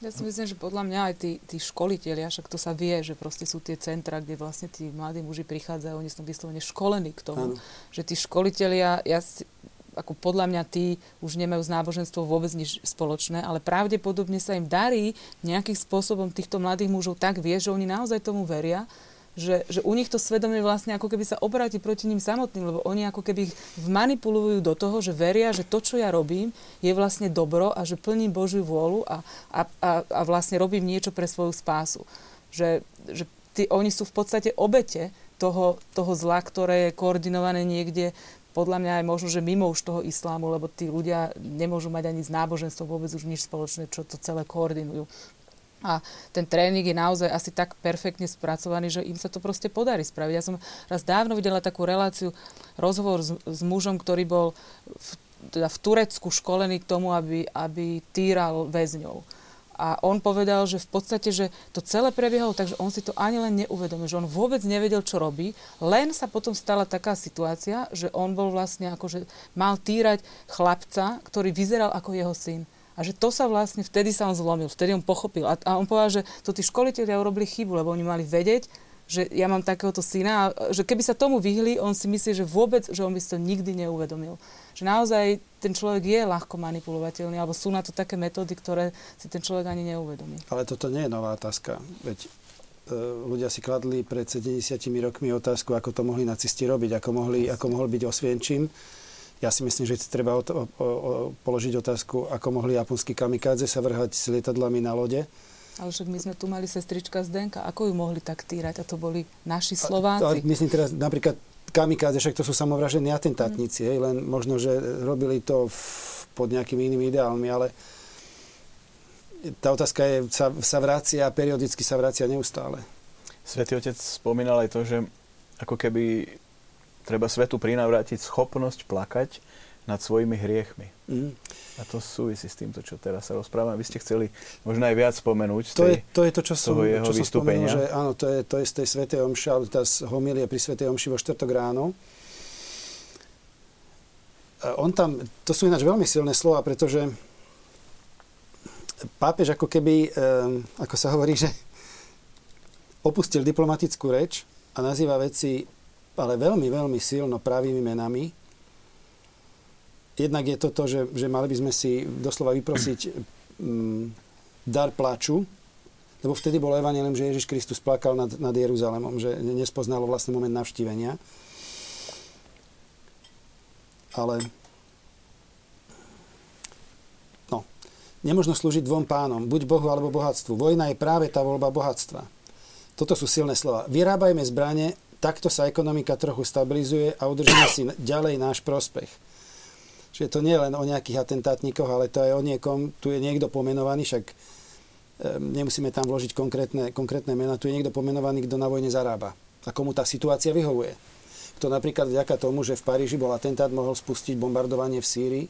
Ja si myslím, že podľa mňa aj tí, tí školiteľia, však to sa vie, že proste sú tie centra, kde vlastne tí mladí muži prichádzajú, oni sú vyslovene školení k tomu, ano. že tí školiteľia, ja si, ako podľa mňa tí už nemajú s náboženstvom vôbec nič spoločné, ale pravdepodobne sa im darí nejakým spôsobom týchto mladých mužov tak vie, že oni naozaj tomu veria, že, že u nich to svedomie vlastne ako keby sa obráti proti ním samotným, lebo oni ako keby ich manipulujú do toho, že veria, že to, čo ja robím, je vlastne dobro a že plním Božiu vôľu a, a, a, a vlastne robím niečo pre svoju spásu. Že, že tí, oni sú v podstate obete toho, toho zla, ktoré je koordinované niekde podľa mňa aj možno, že mimo už toho islámu, lebo tí ľudia nemôžu mať ani z náboženstvom vôbec už nič spoločné, čo to celé koordinujú. A ten tréning je naozaj asi tak perfektne spracovaný, že im sa to proste podarí spraviť. Ja som raz dávno videla takú reláciu, rozhovor s, s mužom, ktorý bol v, teda v Turecku školený k tomu, aby, aby týral väzňov. A on povedal, že v podstate, že to celé prebiehalo takže on si to ani len neuvedomil, že on vôbec nevedel, čo robí, len sa potom stala taká situácia, že on bol vlastne akože mal týrať chlapca, ktorý vyzeral ako jeho syn. A že to sa vlastne, vtedy sa on zlomil, vtedy on pochopil. A, a on povedal, že to tí školiteľia urobili chybu, lebo oni mali vedieť, že ja mám takéhoto syna, a že keby sa tomu vyhli, on si myslí, že vôbec, že on by si to nikdy neuvedomil. Že naozaj ten človek je ľahko manipulovateľný, alebo sú na to také metódy, ktoré si ten človek ani neuvedomí. Ale toto nie je nová otázka. Veď e, ľudia si kladli pred 70 rokmi otázku, ako to mohli nacisti robiť, ako, mohli, ako mohol byť osvienčím. Ja si myslím, že treba o, o, o, položiť otázku, ako mohli japonskí kamikádze sa vrhať s lietadlami na lode ale však my sme tu mali sestrička Zdenka. Ako ju mohli tak týrať? A to boli naši Slováci. A, a myslím teraz napríklad kamikáze, však to sú samovražení atentátnici, mm. len možno, že robili to v, pod nejakými inými ideálmi, ale tá otázka je, sa, sa vracia, periodicky sa vracia neustále. Svetý Otec spomínal aj to, že ako keby treba svetu prinavrátiť schopnosť plakať nad svojimi hriechmi. Mm. A to súvisí s týmto, čo teraz sa rozprávame. Vy ste chceli možno aj viac spomenúť to, tej, je, to je to, čo som, jeho čo som spomenul, že áno, to je, to je z tej Svetej Omši, ale tá homilie pri Svetej Omši vo štvrtok ráno. On tam, to sú ináč veľmi silné slova, pretože pápež ako keby, um, ako sa hovorí, že opustil diplomatickú reč a nazýva veci ale veľmi, veľmi silno pravými menami jednak je to to, že, že mali by sme si doslova vyprosiť mm, dar plaču, lebo vtedy bolo evanelium, že Ježiš Kristus plakal nad, nad Jeruzalemom, že nespoznalo vlastne moment navštívenia. Ale no, nemožno slúžiť dvom pánom, buď Bohu alebo bohatstvu. Vojna je práve tá voľba bohatstva. Toto sú silné slova. Vyrábajme zbranie, takto sa ekonomika trochu stabilizuje a udržíme si ďalej náš prospech. Čiže to nie je len o nejakých atentátnikoch, ale to je o niekom, tu je niekto pomenovaný, však nemusíme tam vložiť konkrétne, konkrétne mena, tu je niekto pomenovaný, kto na vojne zarába. A komu tá situácia vyhovuje. Kto napríklad vďaka tomu, že v Paríži bol atentát, mohol spustiť bombardovanie v Sýrii,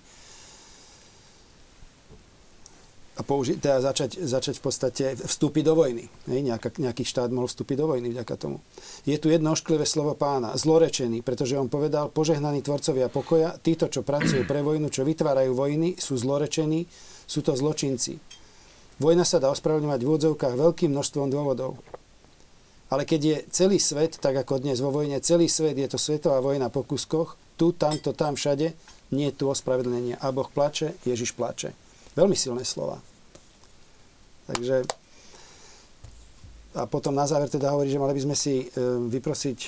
a použi- teda začať, začať v podstate vstúpiť do vojny. Hej, nejaká, nejaký štát mohol vstúpiť do vojny vďaka tomu. Je tu jedno ošklivé slovo pána, zlorečený, pretože on povedal, požehnaní tvorcovia pokoja, títo, čo pracujú pre vojnu, čo vytvárajú vojny, sú zlorečení, sú to zločinci. Vojna sa dá ospravedlňovať v úvodzovkách veľkým množstvom dôvodov. Ale keď je celý svet, tak ako dnes vo vojne, celý svet je to svetová vojna po kuskoch, tu, tamto, tam, všade, nie je tu ospravedlnenie. A Boh plače, Ježiš plače. Veľmi silné slova. Takže a potom na záver teda hovorí, že mali by sme si e, vyprosiť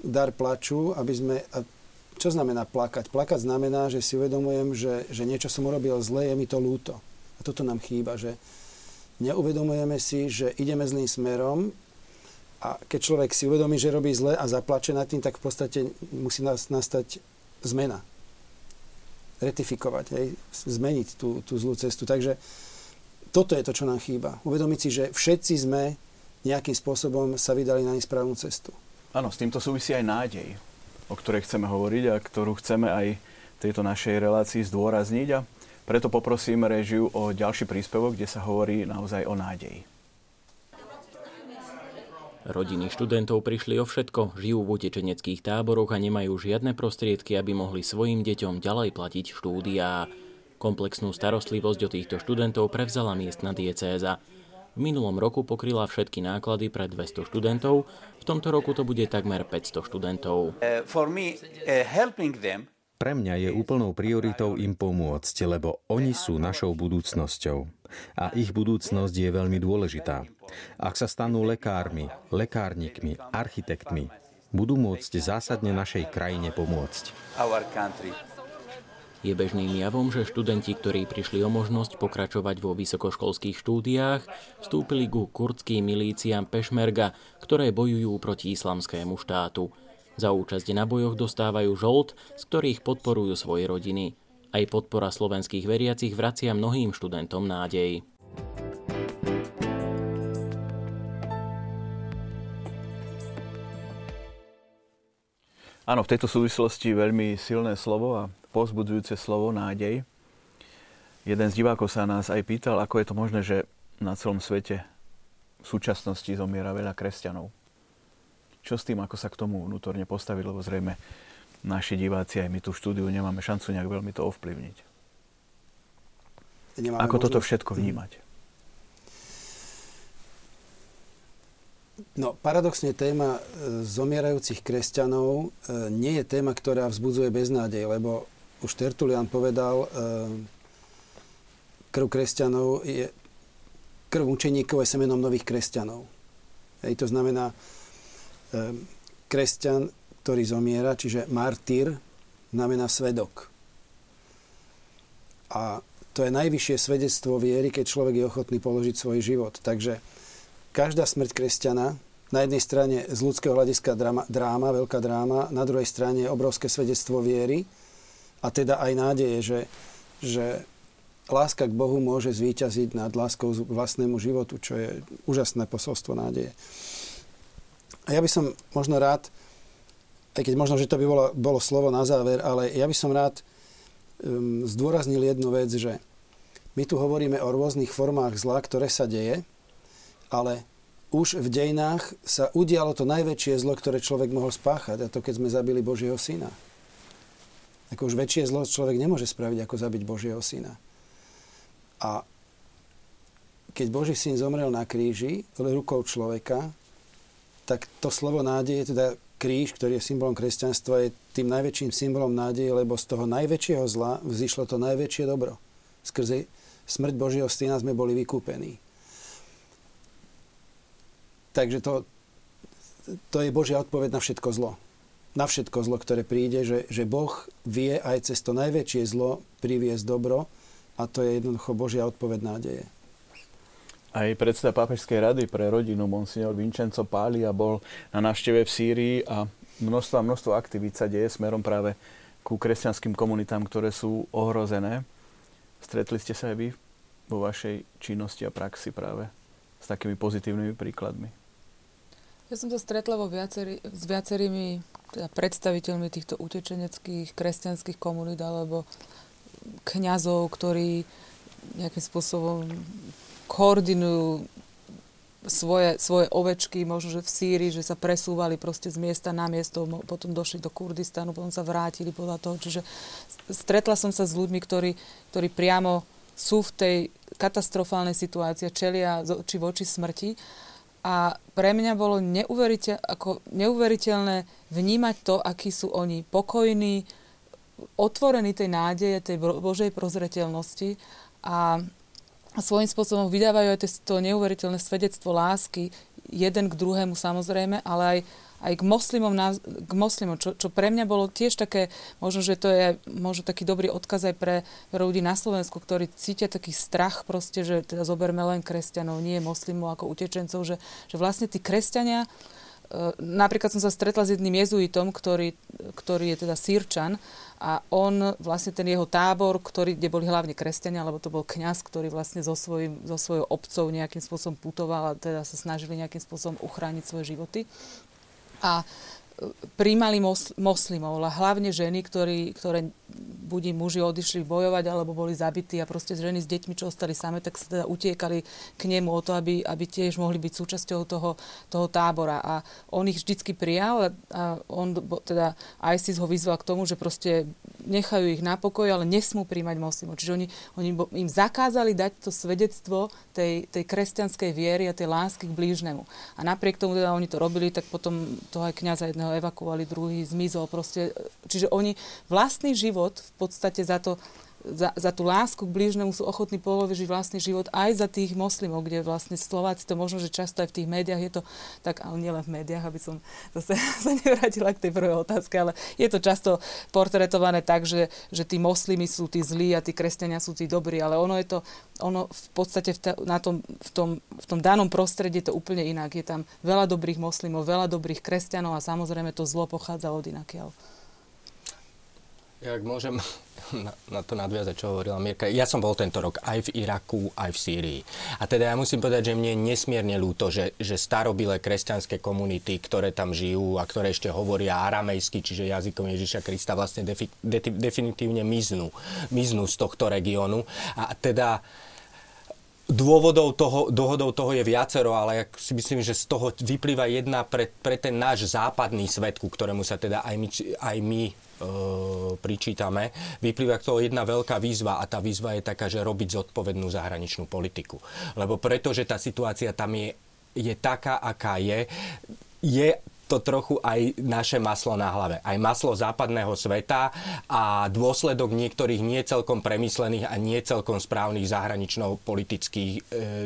dar plaču, aby sme... A čo znamená plakať? Plakať znamená, že si uvedomujem, že, že niečo som urobil zle, je mi to lúto. A toto nám chýba, že neuvedomujeme si, že ideme zlým smerom a keď človek si uvedomí, že robí zle a zaplače nad tým, tak v podstate musí nastať zmena retifikovať, hej, zmeniť tú, tú zlú cestu. Takže toto je to, čo nám chýba. Uvedomiť si, že všetci sme nejakým spôsobom sa vydali na nesprávnu cestu. Áno, s týmto súvisí aj nádej, o ktorej chceme hovoriť a ktorú chceme aj v tejto našej relácii zdôrazniť. A preto poprosím režiu o ďalší príspevok, kde sa hovorí naozaj o nádeji. Rodiny študentov prišli o všetko, žijú v utečeneckých táboroch a nemajú žiadne prostriedky, aby mohli svojim deťom ďalej platiť štúdia. Komplexnú starostlivosť o týchto študentov prevzala miestna diecéza. V minulom roku pokryla všetky náklady pre 200 študentov, v tomto roku to bude takmer 500 študentov. Uh, uh, pre mňa je úplnou prioritou im pomôcť, lebo oni sú našou budúcnosťou. A ich budúcnosť je veľmi dôležitá. Ak sa stanú lekármi, lekárnikmi, architektmi, budú môcť zásadne našej krajine pomôcť. Je bežným javom, že študenti, ktorí prišli o možnosť pokračovať vo vysokoškolských štúdiách, vstúpili ku kurdským milíciám Pešmerga, ktoré bojujú proti islamskému štátu. Za účasť na bojoch dostávajú žolt, z ktorých podporujú svoje rodiny. Aj podpora slovenských veriacich vracia mnohým študentom nádej. Áno, v tejto súvislosti veľmi silné slovo a pozbudzujúce slovo nádej. Jeden z divákov sa nás aj pýtal, ako je to možné, že na celom svete v súčasnosti zomiera veľa kresťanov. Čo s tým, ako sa k tomu vnútorne postaviť, lebo zrejme naši diváci, aj my tu v štúdiu nemáme šancu nejak veľmi to ovplyvniť. Nemáme ako možnosť... toto všetko vnímať? No, paradoxne téma e, zomierajúcich kresťanov e, nie je téma, ktorá vzbudzuje beznádej, lebo už Tertulian povedal, e, krv kresťanov je krv učeníkov je semenom nových kresťanov. Hej, to znamená, kresťan, ktorý zomiera, čiže martyr, znamená svedok. A to je najvyššie svedectvo viery, keď človek je ochotný položiť svoj život. Takže každá smrť kresťana, na jednej strane z ľudského hľadiska dráma, dráma, veľká dráma, na druhej strane obrovské svedectvo viery a teda aj nádeje, že, že láska k Bohu môže zvíťaziť nad láskou k vlastnému životu, čo je úžasné posolstvo nádeje. A ja by som možno rád, aj keď možno, že to by bolo, bolo slovo na záver, ale ja by som rád um, zdôraznil jednu vec, že my tu hovoríme o rôznych formách zla, ktoré sa deje, ale už v dejinách sa udialo to najväčšie zlo, ktoré človek mohol spáchať, a to keď sme zabili Božieho syna. Ako už väčšie zlo človek nemôže spraviť, ako zabiť Božieho syna. A keď Boží syn zomrel na kríži rukou človeka, tak to slovo nádeje, teda kríž, ktorý je symbolom kresťanstva, je tým najväčším symbolom nádeje, lebo z toho najväčšieho zla vzýšlo to najväčšie dobro. Skrze smrť Božieho syna sme boli vykúpení. Takže to, to je Božia odpoveď na všetko zlo. Na všetko zlo, ktoré príde, že, že Boh vie aj cez to najväčšie zlo priviesť dobro a to je jednoducho Božia odpoveď nádeje. Aj predseda Pápežskej rady pre rodinu, monsignor Vincenzo Pália, bol na návšteve v Sýrii a množstvo a množstvo aktivít sa deje smerom práve ku kresťanským komunitám, ktoré sú ohrozené. Stretli ste sa aj vy vo vašej činnosti a praxi práve s takými pozitívnymi príkladmi? Ja som sa stretla vo viacerý, s viacerými teda predstaviteľmi týchto utečeneckých kresťanských komunít alebo kňazov, ktorí nejakým spôsobom koordinujú svoje, svoje ovečky, možno, že v Sýrii, že sa presúvali proste z miesta na miesto, potom došli do Kurdistanu, potom sa vrátili podľa toho. Čiže stretla som sa s ľuďmi, ktorí, ktorí priamo sú v tej katastrofálnej situácii, čelia či voči smrti a pre mňa bolo neuveriteľ, ako neuveriteľné vnímať to, akí sú oni pokojní, otvorení tej nádeje, tej Božej prozreteľnosti a svojím spôsobom vydávajú aj to neuveriteľné svedectvo lásky jeden k druhému samozrejme, ale aj aj k moslimom, k moslimom čo, čo pre mňa bolo tiež také, možno, že to je možno taký dobrý odkaz aj pre ľudí na Slovensku, ktorí cítia taký strach proste, že teda zoberme len kresťanov, nie moslimov ako utečencov, že, že vlastne tí kresťania, e, napríklad som sa stretla s jedným jezuitom, ktorý, ktorý je teda sírčan a on, vlastne ten jeho tábor, ktorý, kde boli hlavne kresťania, lebo to bol kňaz, ktorý vlastne so, svojim, so svojou obcov nejakým spôsobom putoval a teda sa snažili nejakým spôsobom uchrániť svoje životy. A príjmali mos, moslimov, ale hlavne ženy, ktorí, ktoré buď muži odišli bojovať, alebo boli zabití a proste ženy s deťmi, čo ostali same, tak sa teda utiekali k nemu o to, aby, aby tiež mohli byť súčasťou toho, toho tábora. A on ich vždycky prijal a, a on teda ISIS ho vyzval k tomu, že proste nechajú ich na pokoj, ale nesmú príjmať moslimov. Čiže oni, oni im zakázali dať to svedectvo tej, tej kresťanskej viery a tej lásky k blížnemu. A napriek tomu teda oni to robili, tak potom to aj kniaza jedného evakuovali, druhý zmizol. Proste, čiže oni vlastný život v podstate za to za, za tú lásku k blížnemu sú ochotní položiť vlastný život aj za tých moslimov, kde vlastne Slováci to možno, že často aj v tých médiách je to tak, ale nielen v médiách, aby som zase <laughs> sa nevrátila k tej prvej otázke, ale je to často portretované tak, že, že tí moslimy sú tí zlí a tí kresťania sú tí dobrí, ale ono je to, ono v podstate v, ta, na tom, v, tom, v tom danom prostredí je to úplne inak. Je tam veľa dobrých moslimov, veľa dobrých kresťanov a samozrejme to zlo pochádza od inakiaľ. Ja, ak môžem <laughs> na, na to nadviazať, čo hovorila Mirka. Ja som bol tento rok aj v Iraku, aj v Sýrii. A teda ja musím povedať, že mne je nesmierne ľúto, že, že starobilé kresťanské komunity, ktoré tam žijú a ktoré ešte hovoria aramejsky, čiže jazykom Ježiša Krista, vlastne defi, de, definitívne miznú, miznú z tohto regiónu. A teda Dôvodov toho, dohodov toho je viacero, ale ja si myslím, že z toho vyplýva jedna pre, pre ten náš západný svet, ku ktorému sa teda aj my, aj my pričítame, vyplýva k toho jedna veľká výzva a tá výzva je taká, že robiť zodpovednú zahraničnú politiku. Lebo pretože tá situácia tam je je taká, aká je, je to trochu aj naše maslo na hlave. Aj maslo západného sveta a dôsledok niektorých nie celkom premyslených a nie celkom správnych zahranično-politických e,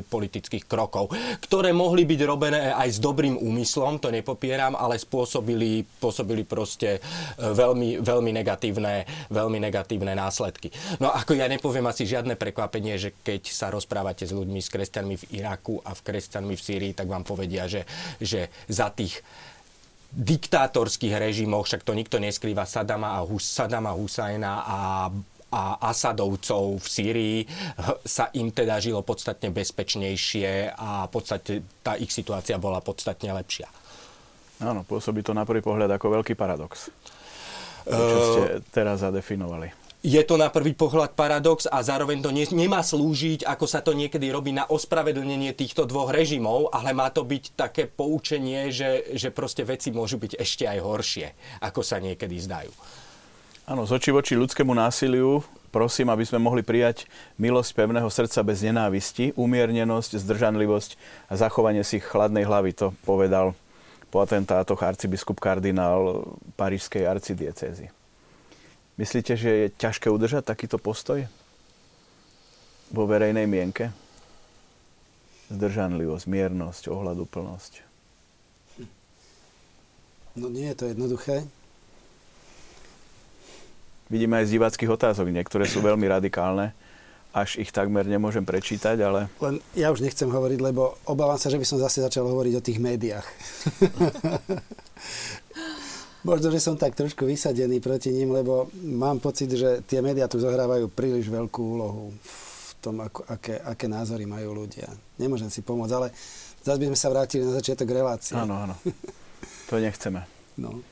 politických krokov, ktoré mohli byť robené aj s dobrým úmyslom, to nepopieram, ale spôsobili, spôsobili proste e, veľmi, veľmi, negatívne, veľmi negatívne následky. No ako ja nepoviem asi žiadne prekvapenie, že keď sa rozprávate s ľuďmi, s kresťanmi v Iraku a v kresťanmi v Sýrii, tak vám povedia, že, že za tých diktátorských režimoch, však to nikto neskrýva, Sadama a, Hus, Sadama Husajna a a Asadovcov v Sýrii sa im teda žilo podstatne bezpečnejšie a v podstate tá ich situácia bola podstatne lepšia. Áno, pôsobí to na prvý pohľad ako veľký paradox. To, čo ste teraz zadefinovali je to na prvý pohľad paradox a zároveň to ne, nemá slúžiť, ako sa to niekedy robí, na ospravedlnenie týchto dvoch režimov, ale má to byť také poučenie, že, že proste veci môžu byť ešte aj horšie, ako sa niekedy zdajú. Áno, z očí voči ľudskému násiliu prosím, aby sme mohli prijať milosť pevného srdca bez nenávisti, umiernenosť, zdržanlivosť a zachovanie si chladnej hlavy. To povedal po atentátoch arcibiskup kardinál Parížskej arcidiecezy. Myslíte, že je ťažké udržať takýto postoj vo verejnej mienke? Zdržanlivosť, miernosť, ohľaduplnosť. No nie je to jednoduché. Vidíme aj z diváckých otázok, niektoré sú veľmi radikálne, až ich takmer nemôžem prečítať, ale... Len ja už nechcem hovoriť, lebo obávam sa, že by som zase začal hovoriť o tých médiách. <laughs> Možno, že som tak trošku vysadený proti ním, lebo mám pocit, že tie médiá tu zohrávajú príliš veľkú úlohu v tom, ako, aké, aké názory majú ľudia. Nemôžem si pomôcť, ale zase by sme sa vrátili na začiatok relácie. Áno, áno. <laughs> To nechceme. No.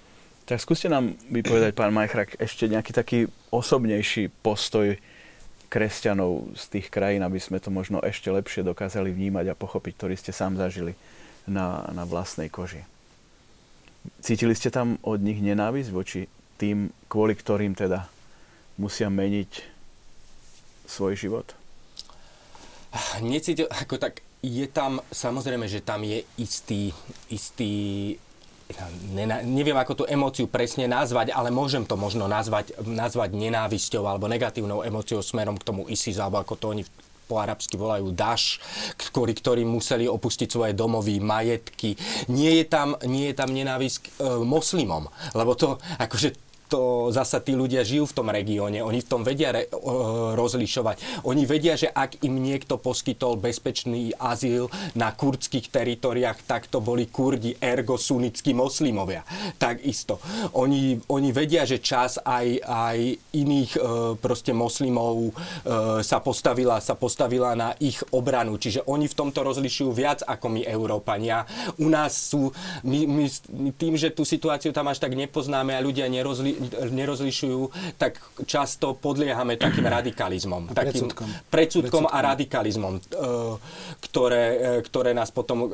Tak skúste nám vypovedať, pán Majchrak, ešte nejaký taký osobnejší postoj kresťanov z tých krajín, aby sme to možno ešte lepšie dokázali vnímať a pochopiť, ktorý ste sám zažili na, na vlastnej koži. Cítili ste tam od nich nenávisť voči tým, kvôli ktorým teda musia meniť svoj život? Necítil, ako tak, je tam, samozrejme, že tam je istý, istý neviem, ako tú emóciu presne nazvať, ale môžem to možno nazvať, nazvať nenávisťou alebo negatívnou emóciou smerom k tomu ISIS, alebo ako to oni po arabsky volajú daš, ktorí, ktorí museli opustiť svoje domovy, majetky. Nie je tam, nie je tam nenávisť e, moslimom, lebo to akože to zasa tí ľudia žijú v tom regióne, oni v tom vedia re, rozlišovať. Oni vedia, že ak im niekto poskytol bezpečný azyl na kurdských teritoriách, tak to boli kurdi, ergo sunnickí moslimovia. Takisto. Oni, oni vedia, že čas aj, aj iných e, proste moslimov e, sa, postavila, sa postavila na ich obranu. Čiže oni v tomto rozlišujú viac ako my, Európania. U nás sú, my, my, tým, že tú situáciu tam až tak nepoznáme a ľudia nerozli, nerozlišujú, tak často podliehame takým <clears throat> radikalizmom. A takým predsudkom. predsudkom a radikalizmom, e, ktoré, e, ktoré nás potom e,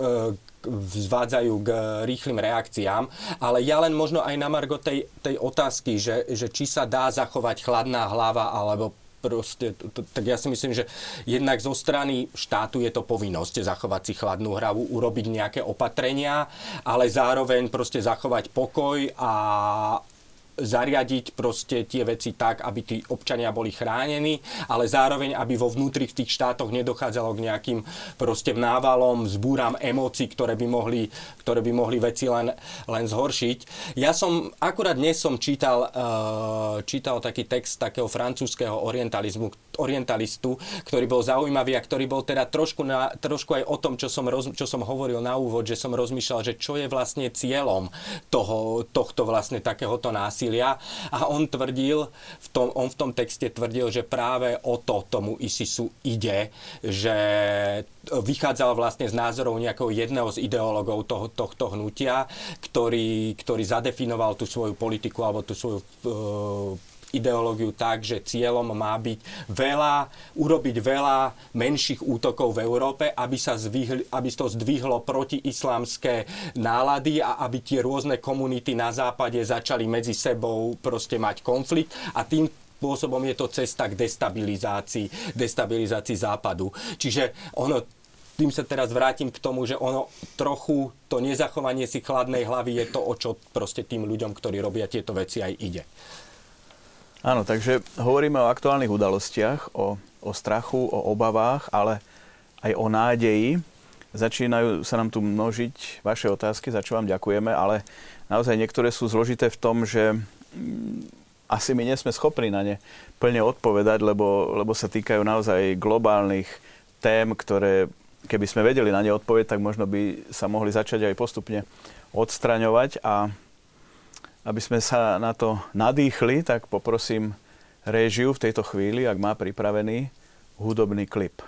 zvádzajú k rýchlým reakciám. Ale ja len možno aj na margo tej, tej otázky, že, že či sa dá zachovať chladná hlava alebo proste, to, tak ja si myslím, že jednak zo strany štátu je to povinnosť zachovať si chladnú hravu, urobiť nejaké opatrenia, ale zároveň proste zachovať pokoj a zariadiť proste tie veci tak, aby tí občania boli chránení, ale zároveň, aby vo vnútri v tých štátoch nedochádzalo k nejakým proste návalom, zbúram emócií, ktoré by mohli, ktoré by mohli veci len, len zhoršiť. Ja som, akurát dnes som čítal, uh, čítal taký text takého francúzského orientalizmu, orientalistu, ktorý bol zaujímavý a ktorý bol teda trošku, na, trošku aj o tom, čo som, roz, čo som hovoril na úvod, že som rozmýšľal, že čo je vlastne cieľom toho, tohto vlastne takéhoto násilia násilia. A on tvrdil, v tom, on v tom texte tvrdil, že práve o to tomu ISISu ide, že vychádzal vlastne z názorov nejakého jedného z ideológov toho, tohto hnutia, ktorý, ktorý zadefinoval tú svoju politiku alebo tú svoju uh, ideológiu tak, že cieľom má byť veľa, urobiť veľa menších útokov v Európe, aby sa zvihli, aby to zdvihlo proti islamské nálady a aby tie rôzne komunity na západe začali medzi sebou proste mať konflikt a tým spôsobom je to cesta k destabilizácii, destabilizácii západu. Čiže ono tým sa teraz vrátim k tomu, že ono trochu to nezachovanie si chladnej hlavy je to, o čo proste tým ľuďom, ktorí robia tieto veci aj ide. Áno, takže hovoríme o aktuálnych udalostiach, o, o strachu, o obavách, ale aj o nádeji. Začínajú sa nám tu množiť vaše otázky, za čo vám ďakujeme, ale naozaj niektoré sú zložité v tom, že mm, asi my nie sme schopní na ne plne odpovedať, lebo, lebo sa týkajú naozaj globálnych tém, ktoré keby sme vedeli na ne odpoveď, tak možno by sa mohli začať aj postupne odstraňovať a aby sme sa na to nadýchli, tak poprosím réžiu v tejto chvíli, ak má pripravený hudobný klip.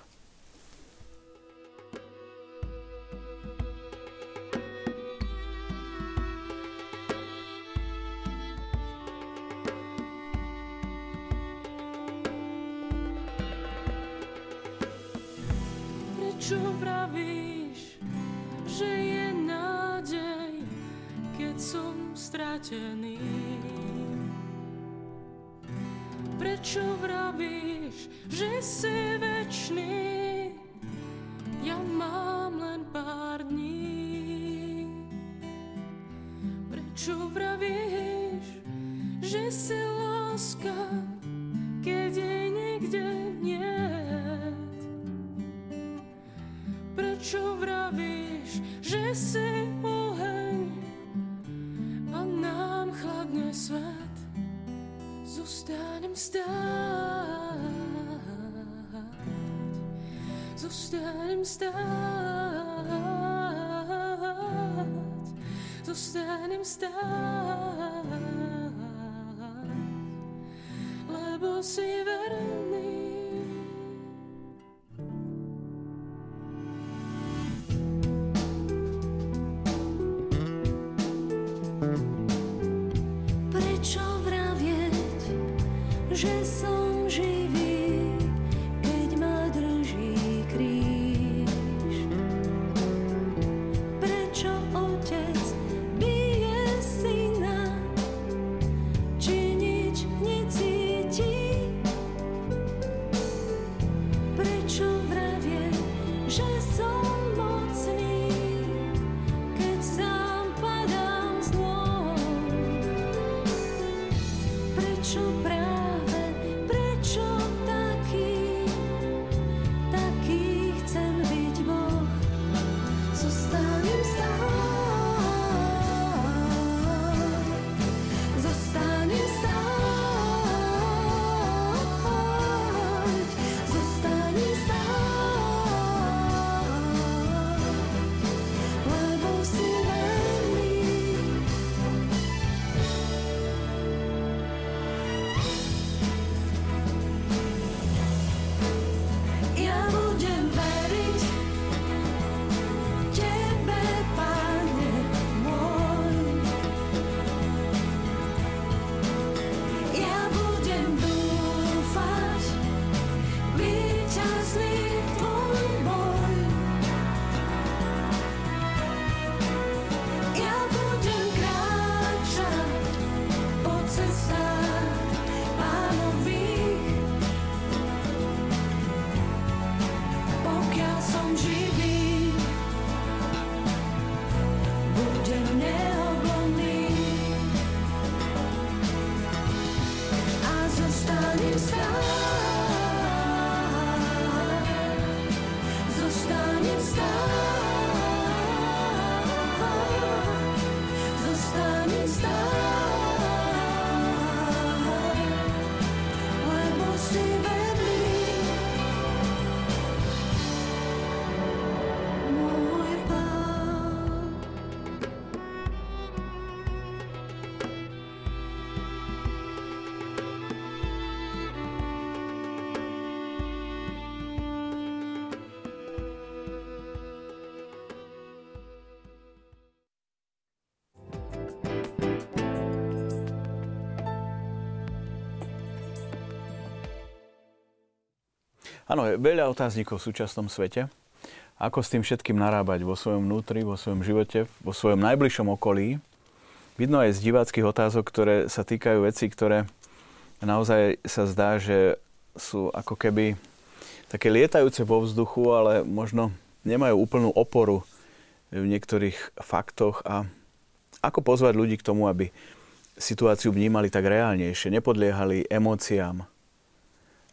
Áno, je veľa otáznikov v súčasnom svete. Ako s tým všetkým narábať vo svojom vnútri, vo svojom živote, vo svojom najbližšom okolí. Vidno aj z diváckých otázok, ktoré sa týkajú veci, ktoré naozaj sa zdá, že sú ako keby také lietajúce vo vzduchu, ale možno nemajú úplnú oporu v niektorých faktoch a ako pozvať ľudí k tomu, aby situáciu vnímali tak reálnejšie, nepodliehali emóciám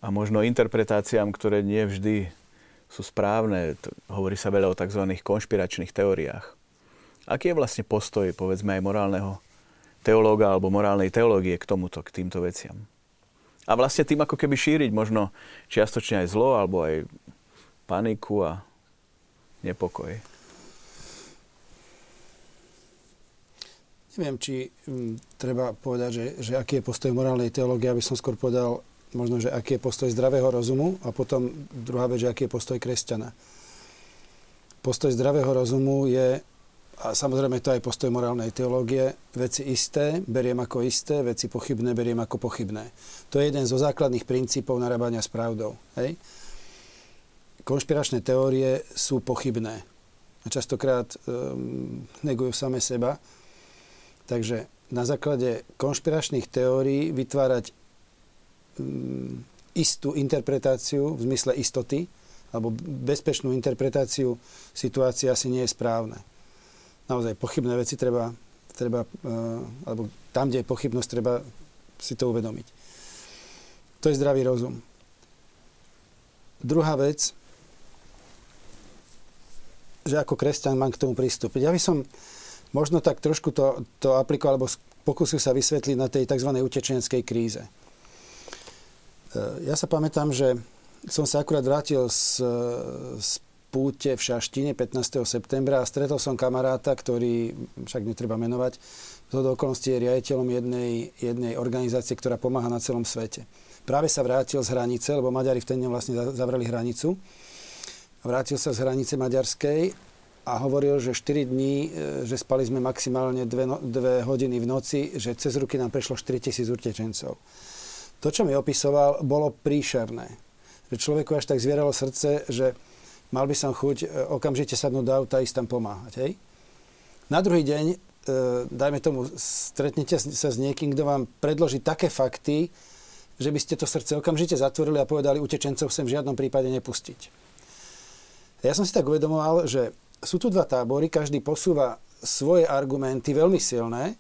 a možno interpretáciám, ktoré nie vždy sú správne. Hovorí sa veľa o tzv. konšpiračných teóriách. Aký je vlastne postoj, povedzme, aj morálneho teológa alebo morálnej teológie k tomuto, k týmto veciam? A vlastne tým ako keby šíriť možno čiastočne aj zlo, alebo aj paniku a nepokoj. Neviem, či m, treba povedať, že, že aký je postoj morálnej teológie, aby som skôr povedal možno, že aký je postoj zdravého rozumu a potom druhá vec, že aký je postoj kresťana. Postoj zdravého rozumu je, a samozrejme to aj postoj morálnej teológie, veci isté beriem ako isté, veci pochybné beriem ako pochybné. To je jeden zo základných princípov narábania s pravdou. Hej? Konšpiračné teórie sú pochybné. A častokrát um, negujú same seba Takže na základe konšpiračných teórií vytvárať istú interpretáciu v zmysle istoty alebo bezpečnú interpretáciu situácie asi nie je správne. Naozaj pochybné veci treba, treba uh, alebo tam, kde je pochybnosť, treba si to uvedomiť. To je zdravý rozum. Druhá vec, že ako kresťan mám k tomu pristúpiť. Ja by som možno tak trošku to, to aplikoval, alebo pokúsil sa vysvetliť na tej tzv. utečenskej kríze. E, ja sa pamätám, že som sa akurát vrátil z, z púte v Šaštine 15. septembra a stretol som kamaráta, ktorý, však netreba menovať, do okolností je riaditeľom jednej, jednej organizácie, ktorá pomáha na celom svete. Práve sa vrátil z hranice, lebo Maďari v ten deň vlastne zavreli hranicu. Vrátil sa z hranice maďarskej a hovoril, že 4 dní, e, že spali sme maximálne 2, no, hodiny v noci, že cez ruky nám prešlo 4 tisíc utečencov. To, čo mi opisoval, bolo príšerné. Že človeku až tak zvieralo srdce, že mal by som chuť e, okamžite sadnúť do auta a ísť tam pomáhať. Hej? Na druhý deň, e, dajme tomu, stretnete sa s niekým, kto vám predloží také fakty, že by ste to srdce okamžite zatvorili a povedali, utečencov sem v žiadnom prípade nepustiť. Ja som si tak uvedomoval, že sú tu dva tábory, každý posúva svoje argumenty veľmi silné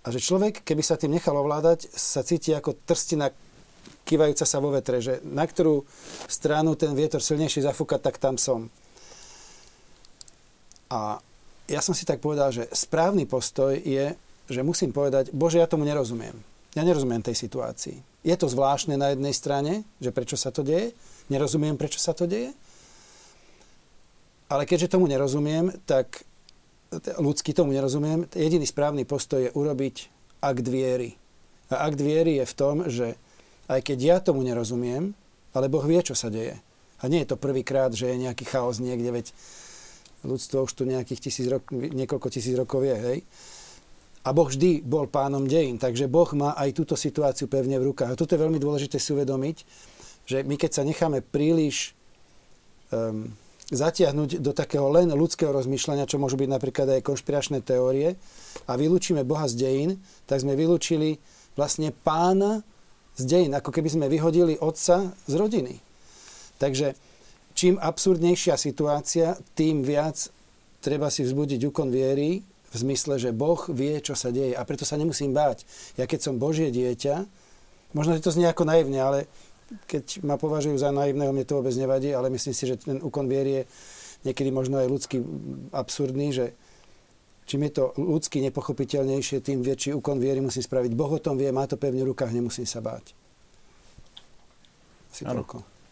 a že človek, keby sa tým nechal ovládať, sa cíti ako trstina kývajúca sa vo vetre, že na ktorú stranu ten vietor silnejší zafúka, tak tam som. A ja som si tak povedal, že správny postoj je, že musím povedať, bože, ja tomu nerozumiem. Ja nerozumiem tej situácii. Je to zvláštne na jednej strane, že prečo sa to deje, nerozumiem, prečo sa to deje, ale keďže tomu nerozumiem, tak ľudsky tomu nerozumiem, jediný správny postoj je urobiť akt viery. A akt viery je v tom, že aj keď ja tomu nerozumiem, ale Boh vie, čo sa deje. A nie je to prvýkrát, že je nejaký chaos niekde, veď ľudstvo už tu nejakých tisíc rok, niekoľko tisíc rokov je, hej. A Boh vždy bol pánom dejín, takže Boh má aj túto situáciu pevne v rukách. A toto je veľmi dôležité si uvedomiť, že my keď sa necháme príliš um, zatiahnuť do takého len ľudského rozmýšľania, čo môžu byť napríklad aj konšpiračné teórie, a vylúčime Boha z dejín, tak sme vylúčili vlastne pána z dejín, ako keby sme vyhodili otca z rodiny. Takže čím absurdnejšia situácia, tým viac treba si vzbudiť úkon viery v zmysle, že Boh vie, čo sa deje a preto sa nemusím báť. Ja keď som Božie dieťa, možno, že to znie ako naivne, ale keď ma považujú za naivného, mne to vôbec nevadí, ale myslím si, že ten úkon viery je niekedy možno aj ľudský absurdný, že čím je to ľudsky nepochopiteľnejšie, tým väčší úkon viery musím spraviť. Boh o tom vie, má to pevne v rukách, nemusím sa báť. Si.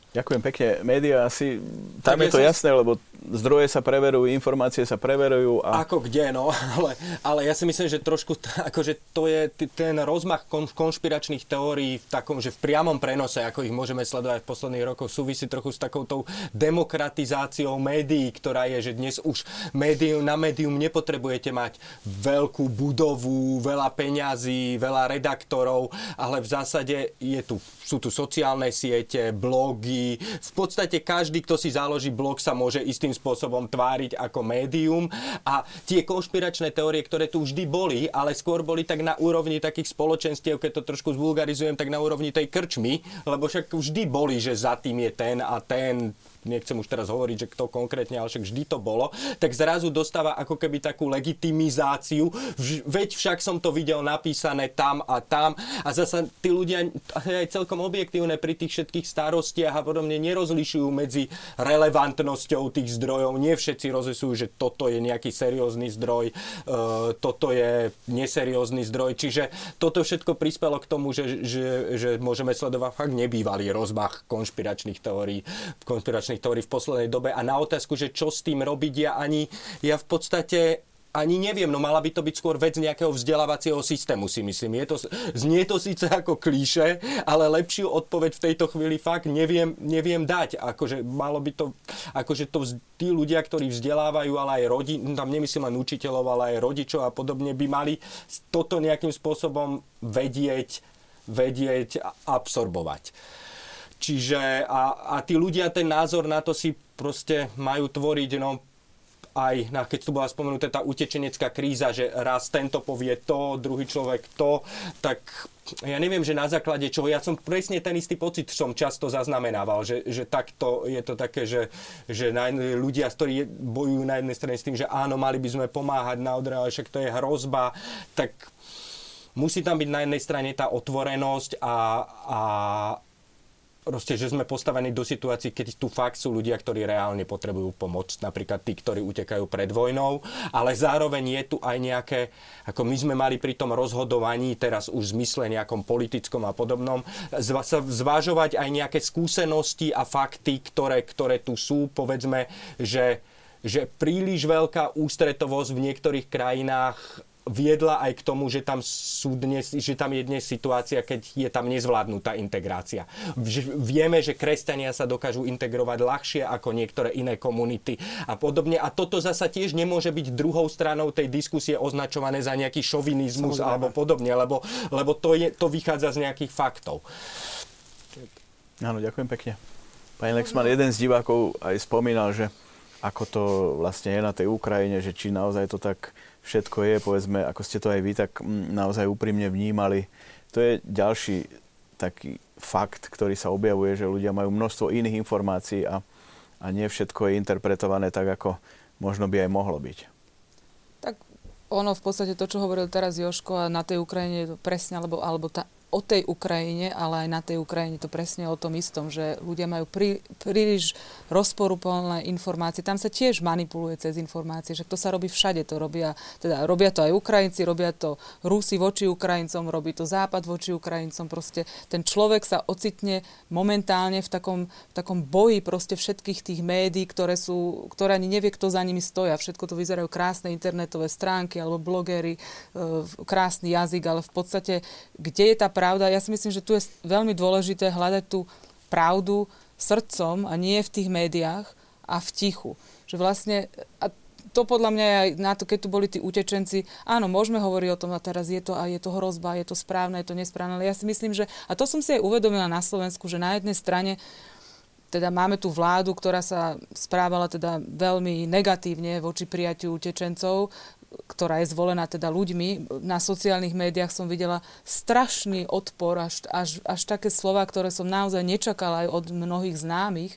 Ďakujem pekne. Média asi, tam tak je to jasné, lebo zdroje sa preverujú, informácie sa preverujú. A... Ako kde, no. <laughs> Ale, ale ja si myslím, že trošku, <laughs> akože to je ten rozmach konšpiračných teórií v takom, že v priamom prenose, ako ich môžeme sledovať v posledných rokoch, súvisí trochu s takoutou demokratizáciou médií, ktorá je, že dnes už médium, na médium nepotrebujete mať veľkú budovu, veľa peňazí, veľa redaktorov, ale v zásade je tu, sú tu sociálne siete, blogy, v podstate každý, kto si založí blog, sa môže istým spôsobom tváriť ako médium. A tie konšpiračné teórie, ktoré tu vždy boli, ale skôr boli tak na úrovni takých spoločenstiev, keď to trošku zvulgarizujem, tak na úrovni tej krčmy, lebo však vždy boli, že za tým je ten a ten nechcem už teraz hovoriť, že kto konkrétne, ale však vždy to bolo, tak zrazu dostáva ako keby takú legitimizáciu, veď však som to videl napísané tam a tam a zasa tí ľudia aj celkom objektívne pri tých všetkých starostiach a podobne nerozlišujú medzi relevantnosťou tých zdrojov. Nie všetci rozlisujú, že toto je nejaký seriózny zdroj, e, toto je neseriózny zdroj. Čiže toto všetko prispelo k tomu, že, že, že môžeme sledovať fakt nebývalý rozmach konšpiračných teórií, konšpiračných teórií v poslednej dobe. A na otázku, že čo s tým robiť, ja ani, ja v podstate ani neviem, no mala by to byť skôr vec nejakého vzdelávacieho systému, si myslím. Je to, znie to síce ako klíše, ale lepšiu odpoveď v tejto chvíli fakt neviem, neviem dať. Akože malo by to, akože to tí ľudia, ktorí vzdelávajú, ale aj rodin, tam nemyslím len učiteľov, ale aj rodičov a podobne, by mali toto nejakým spôsobom vedieť, vedieť absorbovať. Čiže a, a tí ľudia ten názor na to si proste majú tvoriť, no aj, na, keď tu bola spomenutá tá utečenecká kríza, že raz tento povie to, druhý človek to, tak ja neviem, že na základe čoho, ja som presne ten istý pocit som často zaznamenával, že, že takto je to také, že, že na, ľudia, ktorí bojujú na jednej strane s tým, že áno, mali by sme pomáhať na odre, ale však to je hrozba, tak musí tam byť na jednej strane tá otvorenosť a, a, proste, že sme postavení do situácií, keď tu fakt sú ľudia, ktorí reálne potrebujú pomoc, napríklad tí, ktorí utekajú pred vojnou, ale zároveň je tu aj nejaké, ako my sme mali pri tom rozhodovaní, teraz už v zmysle nejakom politickom a podobnom, zvážovať aj nejaké skúsenosti a fakty, ktoré, ktoré tu sú, povedzme, že že príliš veľká ústretovosť v niektorých krajinách viedla aj k tomu, že tam, sú dnes, že tam je dnes situácia, keď je tam nezvládnutá integrácia. Vieme, že kresťania sa dokážu integrovať ľahšie ako niektoré iné komunity a podobne. A toto zasa tiež nemôže byť druhou stranou tej diskusie označované za nejaký šovinizmus Samozrejme. alebo podobne, lebo, lebo to, je, to vychádza z nejakých faktov. Áno, ďakujem pekne. Pani Lexman, jeden z divákov aj spomínal, že ako to vlastne je na tej Ukrajine, že či naozaj to tak všetko je, povedzme, ako ste to aj vy tak mm, naozaj úprimne vnímali. To je ďalší taký fakt, ktorý sa objavuje, že ľudia majú množstvo iných informácií a, a nie všetko je interpretované tak, ako možno by aj mohlo byť. Tak ono v podstate to, čo hovoril teraz Joško a na tej Ukrajine je to presne, alebo, alebo tá o tej Ukrajine, ale aj na tej Ukrajine to presne o tom istom, že ľudia majú prí, príliš rozporuplné informácie. Tam sa tiež manipuluje cez informácie, že to sa robí všade. To robia, teda robia to aj Ukrajinci, robia to Rusi voči Ukrajincom, robí to Západ voči Ukrajincom. Proste ten človek sa ocitne momentálne v takom, v takom boji proste všetkých tých médií, ktoré, sú, ktoré ani nevie, kto za nimi stoja. Všetko to vyzerajú krásne internetové stránky alebo blogery, e, krásny jazyk, ale v podstate, kde je tá pravda. Ja si myslím, že tu je veľmi dôležité hľadať tú pravdu srdcom a nie v tých médiách a v tichu. Že vlastne, a to podľa mňa aj na to, keď tu boli tí utečenci, áno, môžeme hovoriť o tom, a teraz je to, a je to hrozba, je to správne, je to nesprávne, ale ja si myslím, že, a to som si aj uvedomila na Slovensku, že na jednej strane teda máme tu vládu, ktorá sa správala teda veľmi negatívne voči prijatiu utečencov ktorá je zvolená teda ľuďmi. Na sociálnych médiách som videla strašný odpor, až, až, až také slova, ktoré som naozaj nečakala aj od mnohých známych,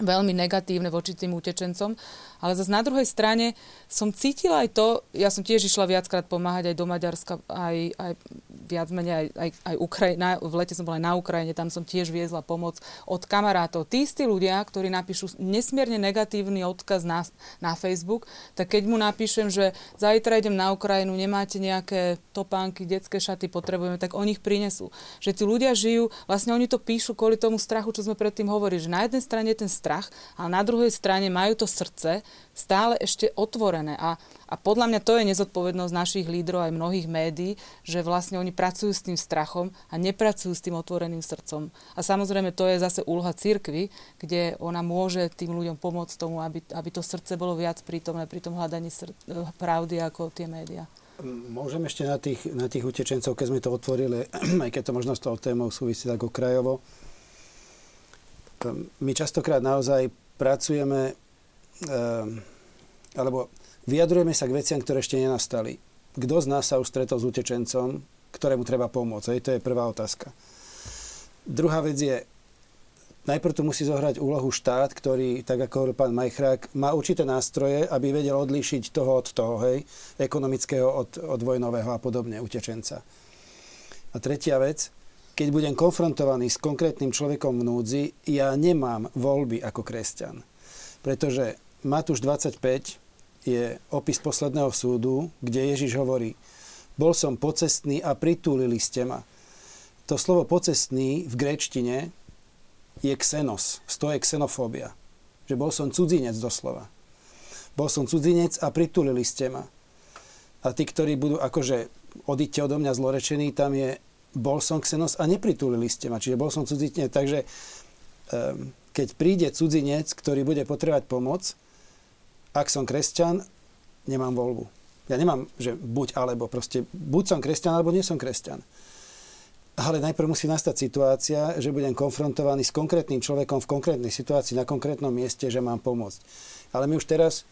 veľmi negatívne voči tým utečencom. Ale zase na druhej strane som cítila aj to, ja som tiež išla viackrát pomáhať aj do Maďarska, aj, aj viac menej aj, aj, aj Ukrajina, v lete som bola aj na Ukrajine, tam som tiež viezla pomoc od kamarátov. Tí istí ľudia, ktorí napíšu nesmierne negatívny odkaz na, na Facebook, tak keď mu napíšem, že zajtra idem na Ukrajinu, nemáte nejaké topánky, detské šaty, potrebujeme, tak oni ich prinesú. Že tí ľudia žijú, vlastne oni to píšu kvôli tomu strachu, čo sme predtým hovorili, že na jednej strane je ten strach, ale na druhej strane majú to srdce, stále ešte otvorené. A, a podľa mňa to je nezodpovednosť našich lídrov aj mnohých médií, že vlastne oni pracujú s tým strachom a nepracujú s tým otvoreným srdcom. A samozrejme to je zase úloha cirkvy, kde ona môže tým ľuďom pomôcť tomu, aby, aby to srdce bolo viac prítomné pri tom hľadaní sr- pravdy ako tie médiá. Môžem ešte na tých, na tých utečencov, keď sme to otvorili, <clears throat> aj keď to možno s tou témou súvisí tak okrajovo. My častokrát naozaj pracujeme Ehm, alebo vyjadrujeme sa k veciam, ktoré ešte nenastali. Kto z nás sa už stretol s utečencom, ktorému treba pomôcť? Hej, to je prvá otázka. Druhá vec je, najprv tu musí zohrať úlohu štát, ktorý, tak ako hovoril pán Majchrák, má určité nástroje, aby vedel odlíšiť toho od toho, hej, ekonomického od, od vojnového a podobne, utečenca. A tretia vec, keď budem konfrontovaný s konkrétnym človekom v núdzi, ja nemám voľby ako kresťan. Pretože Matúš 25 je opis posledného súdu, kde Ježiš hovorí, bol som pocestný a pritúlili ste ma. To slovo pocestný v gréčtine je xenos, toho je xenofóbia. Že bol som cudzinec doslova. Bol som cudzinec a pritulili ste ma. A tí, ktorí budú akože odíďte odo mňa zlorečení, tam je bol som xenos a nepritulili ste ma. Čiže bol som cudzinec. Takže um, keď príde cudzinec, ktorý bude potrebovať pomoc, ak som kresťan, nemám voľbu. Ja nemám, že buď alebo, proste buď som kresťan, alebo nie som kresťan ale najprv musí nastať situácia, že budem konfrontovaný s konkrétnym človekom v konkrétnej situácii na konkrétnom mieste, že mám pomôcť. Ale my už teraz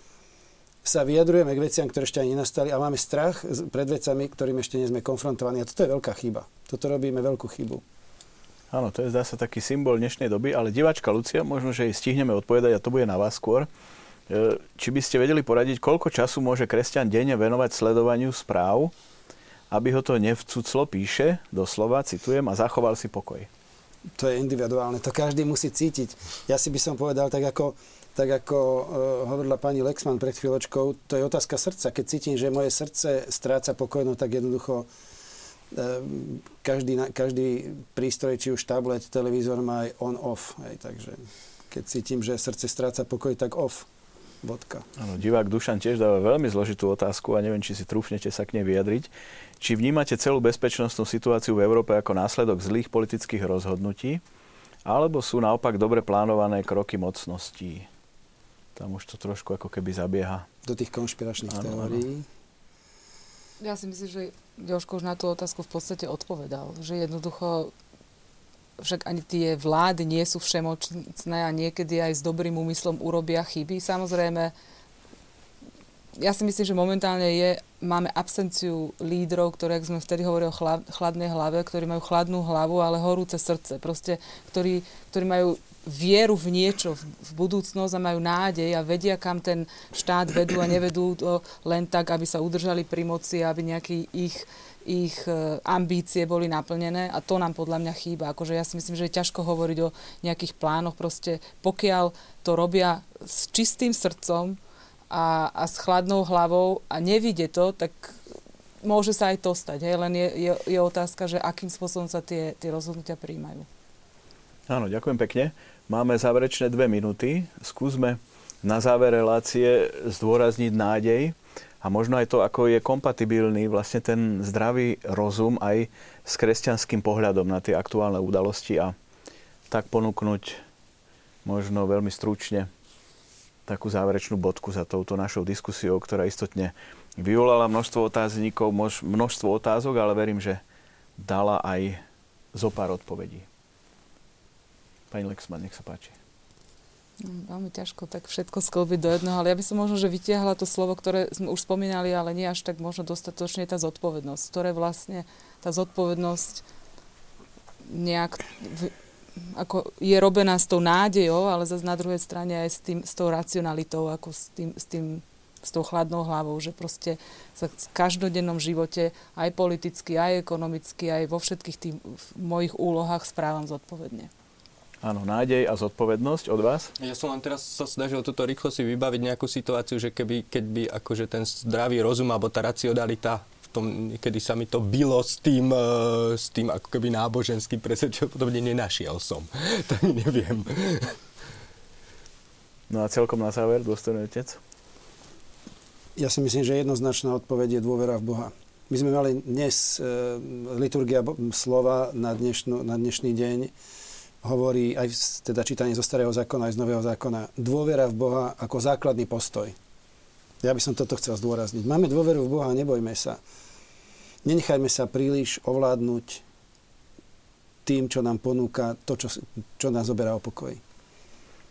sa vyjadrujeme k veciam, ktoré ešte ani nenastali a máme strach pred vecami, ktorým ešte nie sme konfrontovaní. A toto je veľká chyba. Toto robíme veľkú chybu. Áno, to je zdá sa taký symbol dnešnej doby, ale diváčka Lucia, možno, že jej stihneme odpovedať a to bude na vás skôr. E, či by ste vedeli poradiť, koľko času môže kresťan denne venovať sledovaniu správ aby ho to nevcuclo, píše, doslova, citujem, a zachoval si pokoj. To je individuálne, to každý musí cítiť. Ja si by som povedal, tak ako, tak ako uh, hovorila pani Lexman pred chvíľočkou, to je otázka srdca. Keď cítim, že moje srdce stráca pokoj, no tak jednoducho uh, každý, každý prístroj, či už tablet, televízor má aj on-off. Takže keď cítim, že srdce stráca pokoj, tak off. Bodka. Áno, divák Dušan tiež dáva veľmi zložitú otázku a neviem, či si trúfnete sa k nej vyjadriť. Či vnímate celú bezpečnostnú situáciu v Európe ako následok zlých politických rozhodnutí, alebo sú naopak dobre plánované kroky mocností? Tam už to trošku ako keby zabieha. Do tých konšpiračných áno, teórií. Áno. Ja si myslím, že Joško už na tú otázku v podstate odpovedal. Že jednoducho však ani tie vlády nie sú všemocné a niekedy aj s dobrým úmyslom urobia chyby. Samozrejme, ja si myslím, že momentálne je, máme absenciu lídrov, ktoré, ak sme vtedy hovorili o chladnej hlave, ktorí majú chladnú hlavu, ale horúce srdce. Proste, ktorí, ktorí majú vieru v niečo, v budúcnosť a majú nádej a vedia, kam ten štát vedú a nevedú to len tak, aby sa udržali pri moci, aby nejaký ich ich e, ambície boli naplnené a to nám podľa mňa chýba. Akože ja si myslím, že je ťažko hovoriť o nejakých plánoch. Proste pokiaľ to robia s čistým srdcom, a, a s chladnou hlavou a nevidie to, tak môže sa aj to stať. Hej? Len je, je, je otázka, že akým spôsobom sa tie, tie rozhodnutia príjmajú. Áno, ďakujem pekne. Máme záverečné dve minúty. Skúsme na záver relácie zdôrazniť nádej a možno aj to, ako je kompatibilný vlastne ten zdravý rozum aj s kresťanským pohľadom na tie aktuálne udalosti a tak ponúknuť možno veľmi stručne takú záverečnú bodku za touto našou diskusiou, ktorá istotne vyvolala množstvo otáznikov, množstvo otázok, ale verím, že dala aj zo pár odpovedí. Pani Lexman, nech sa páči. No, veľmi ťažko tak všetko sklbiť do jedného, ale ja by som možno, že vytiahla to slovo, ktoré sme už spomínali, ale nie až tak možno dostatočne tá zodpovednosť, ktoré vlastne tá zodpovednosť nejak ako je robená s tou nádejou, ale zase na druhej strane aj s, tým, s tou racionalitou, ako s tým, s tým s tou chladnou hlavou, že proste sa v každodennom živote, aj politicky, aj ekonomicky, aj vo všetkých tých mojich úlohách správam zodpovedne. Áno, nádej a zodpovednosť od vás? Ja som len teraz sa snažil toto rýchlo si vybaviť nejakú situáciu, že keby, keď by akože ten zdravý rozum alebo tá racionalita tom, niekedy sa mi to bylo s tým, uh, s tým ako keby náboženským presvedčením, podobne nenašiel som. <laughs> tak neviem. No a celkom na záver, dôstojný otec? Ja si myslím, že jednoznačná odpoveď je dôvera v Boha. My sme mali dnes e, liturgia slova na, dnešnú, na dnešný deň hovorí aj teda čítanie zo starého zákona, aj z nového zákona, dôvera v Boha ako základný postoj. Ja by som toto chcel zdôrazniť. Máme dôveru v Boha, nebojme sa. Nenechajme sa príliš ovládnuť tým, čo nám ponúka, to, čo, čo nás zoberá o pokoj.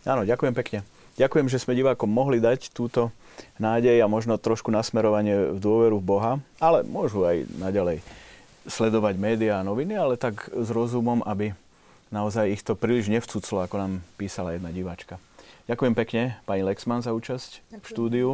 Áno, ďakujem pekne. Ďakujem, že sme divákom mohli dať túto nádej a možno trošku nasmerovanie v dôveru v Boha, ale môžu aj naďalej sledovať médiá a noviny, ale tak s rozumom, aby naozaj ich to príliš nevcuclo, ako nám písala jedna diváčka. Ďakujem pekne pani Lexman za účasť Ďakujem. v štúdiu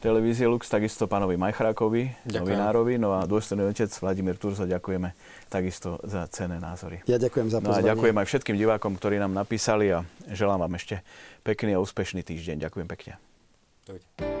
televízie Lux, takisto pánovi Majchrákovi, ďakujem. novinárovi, no a dôstojný otec Vladimír Turzo, ďakujeme takisto za cené názory. Ja ďakujem za pozvanie. No a ďakujem aj všetkým divákom, ktorí nám napísali a želám vám ešte pekný a úspešný týždeň. Ďakujem pekne. Dovidenia.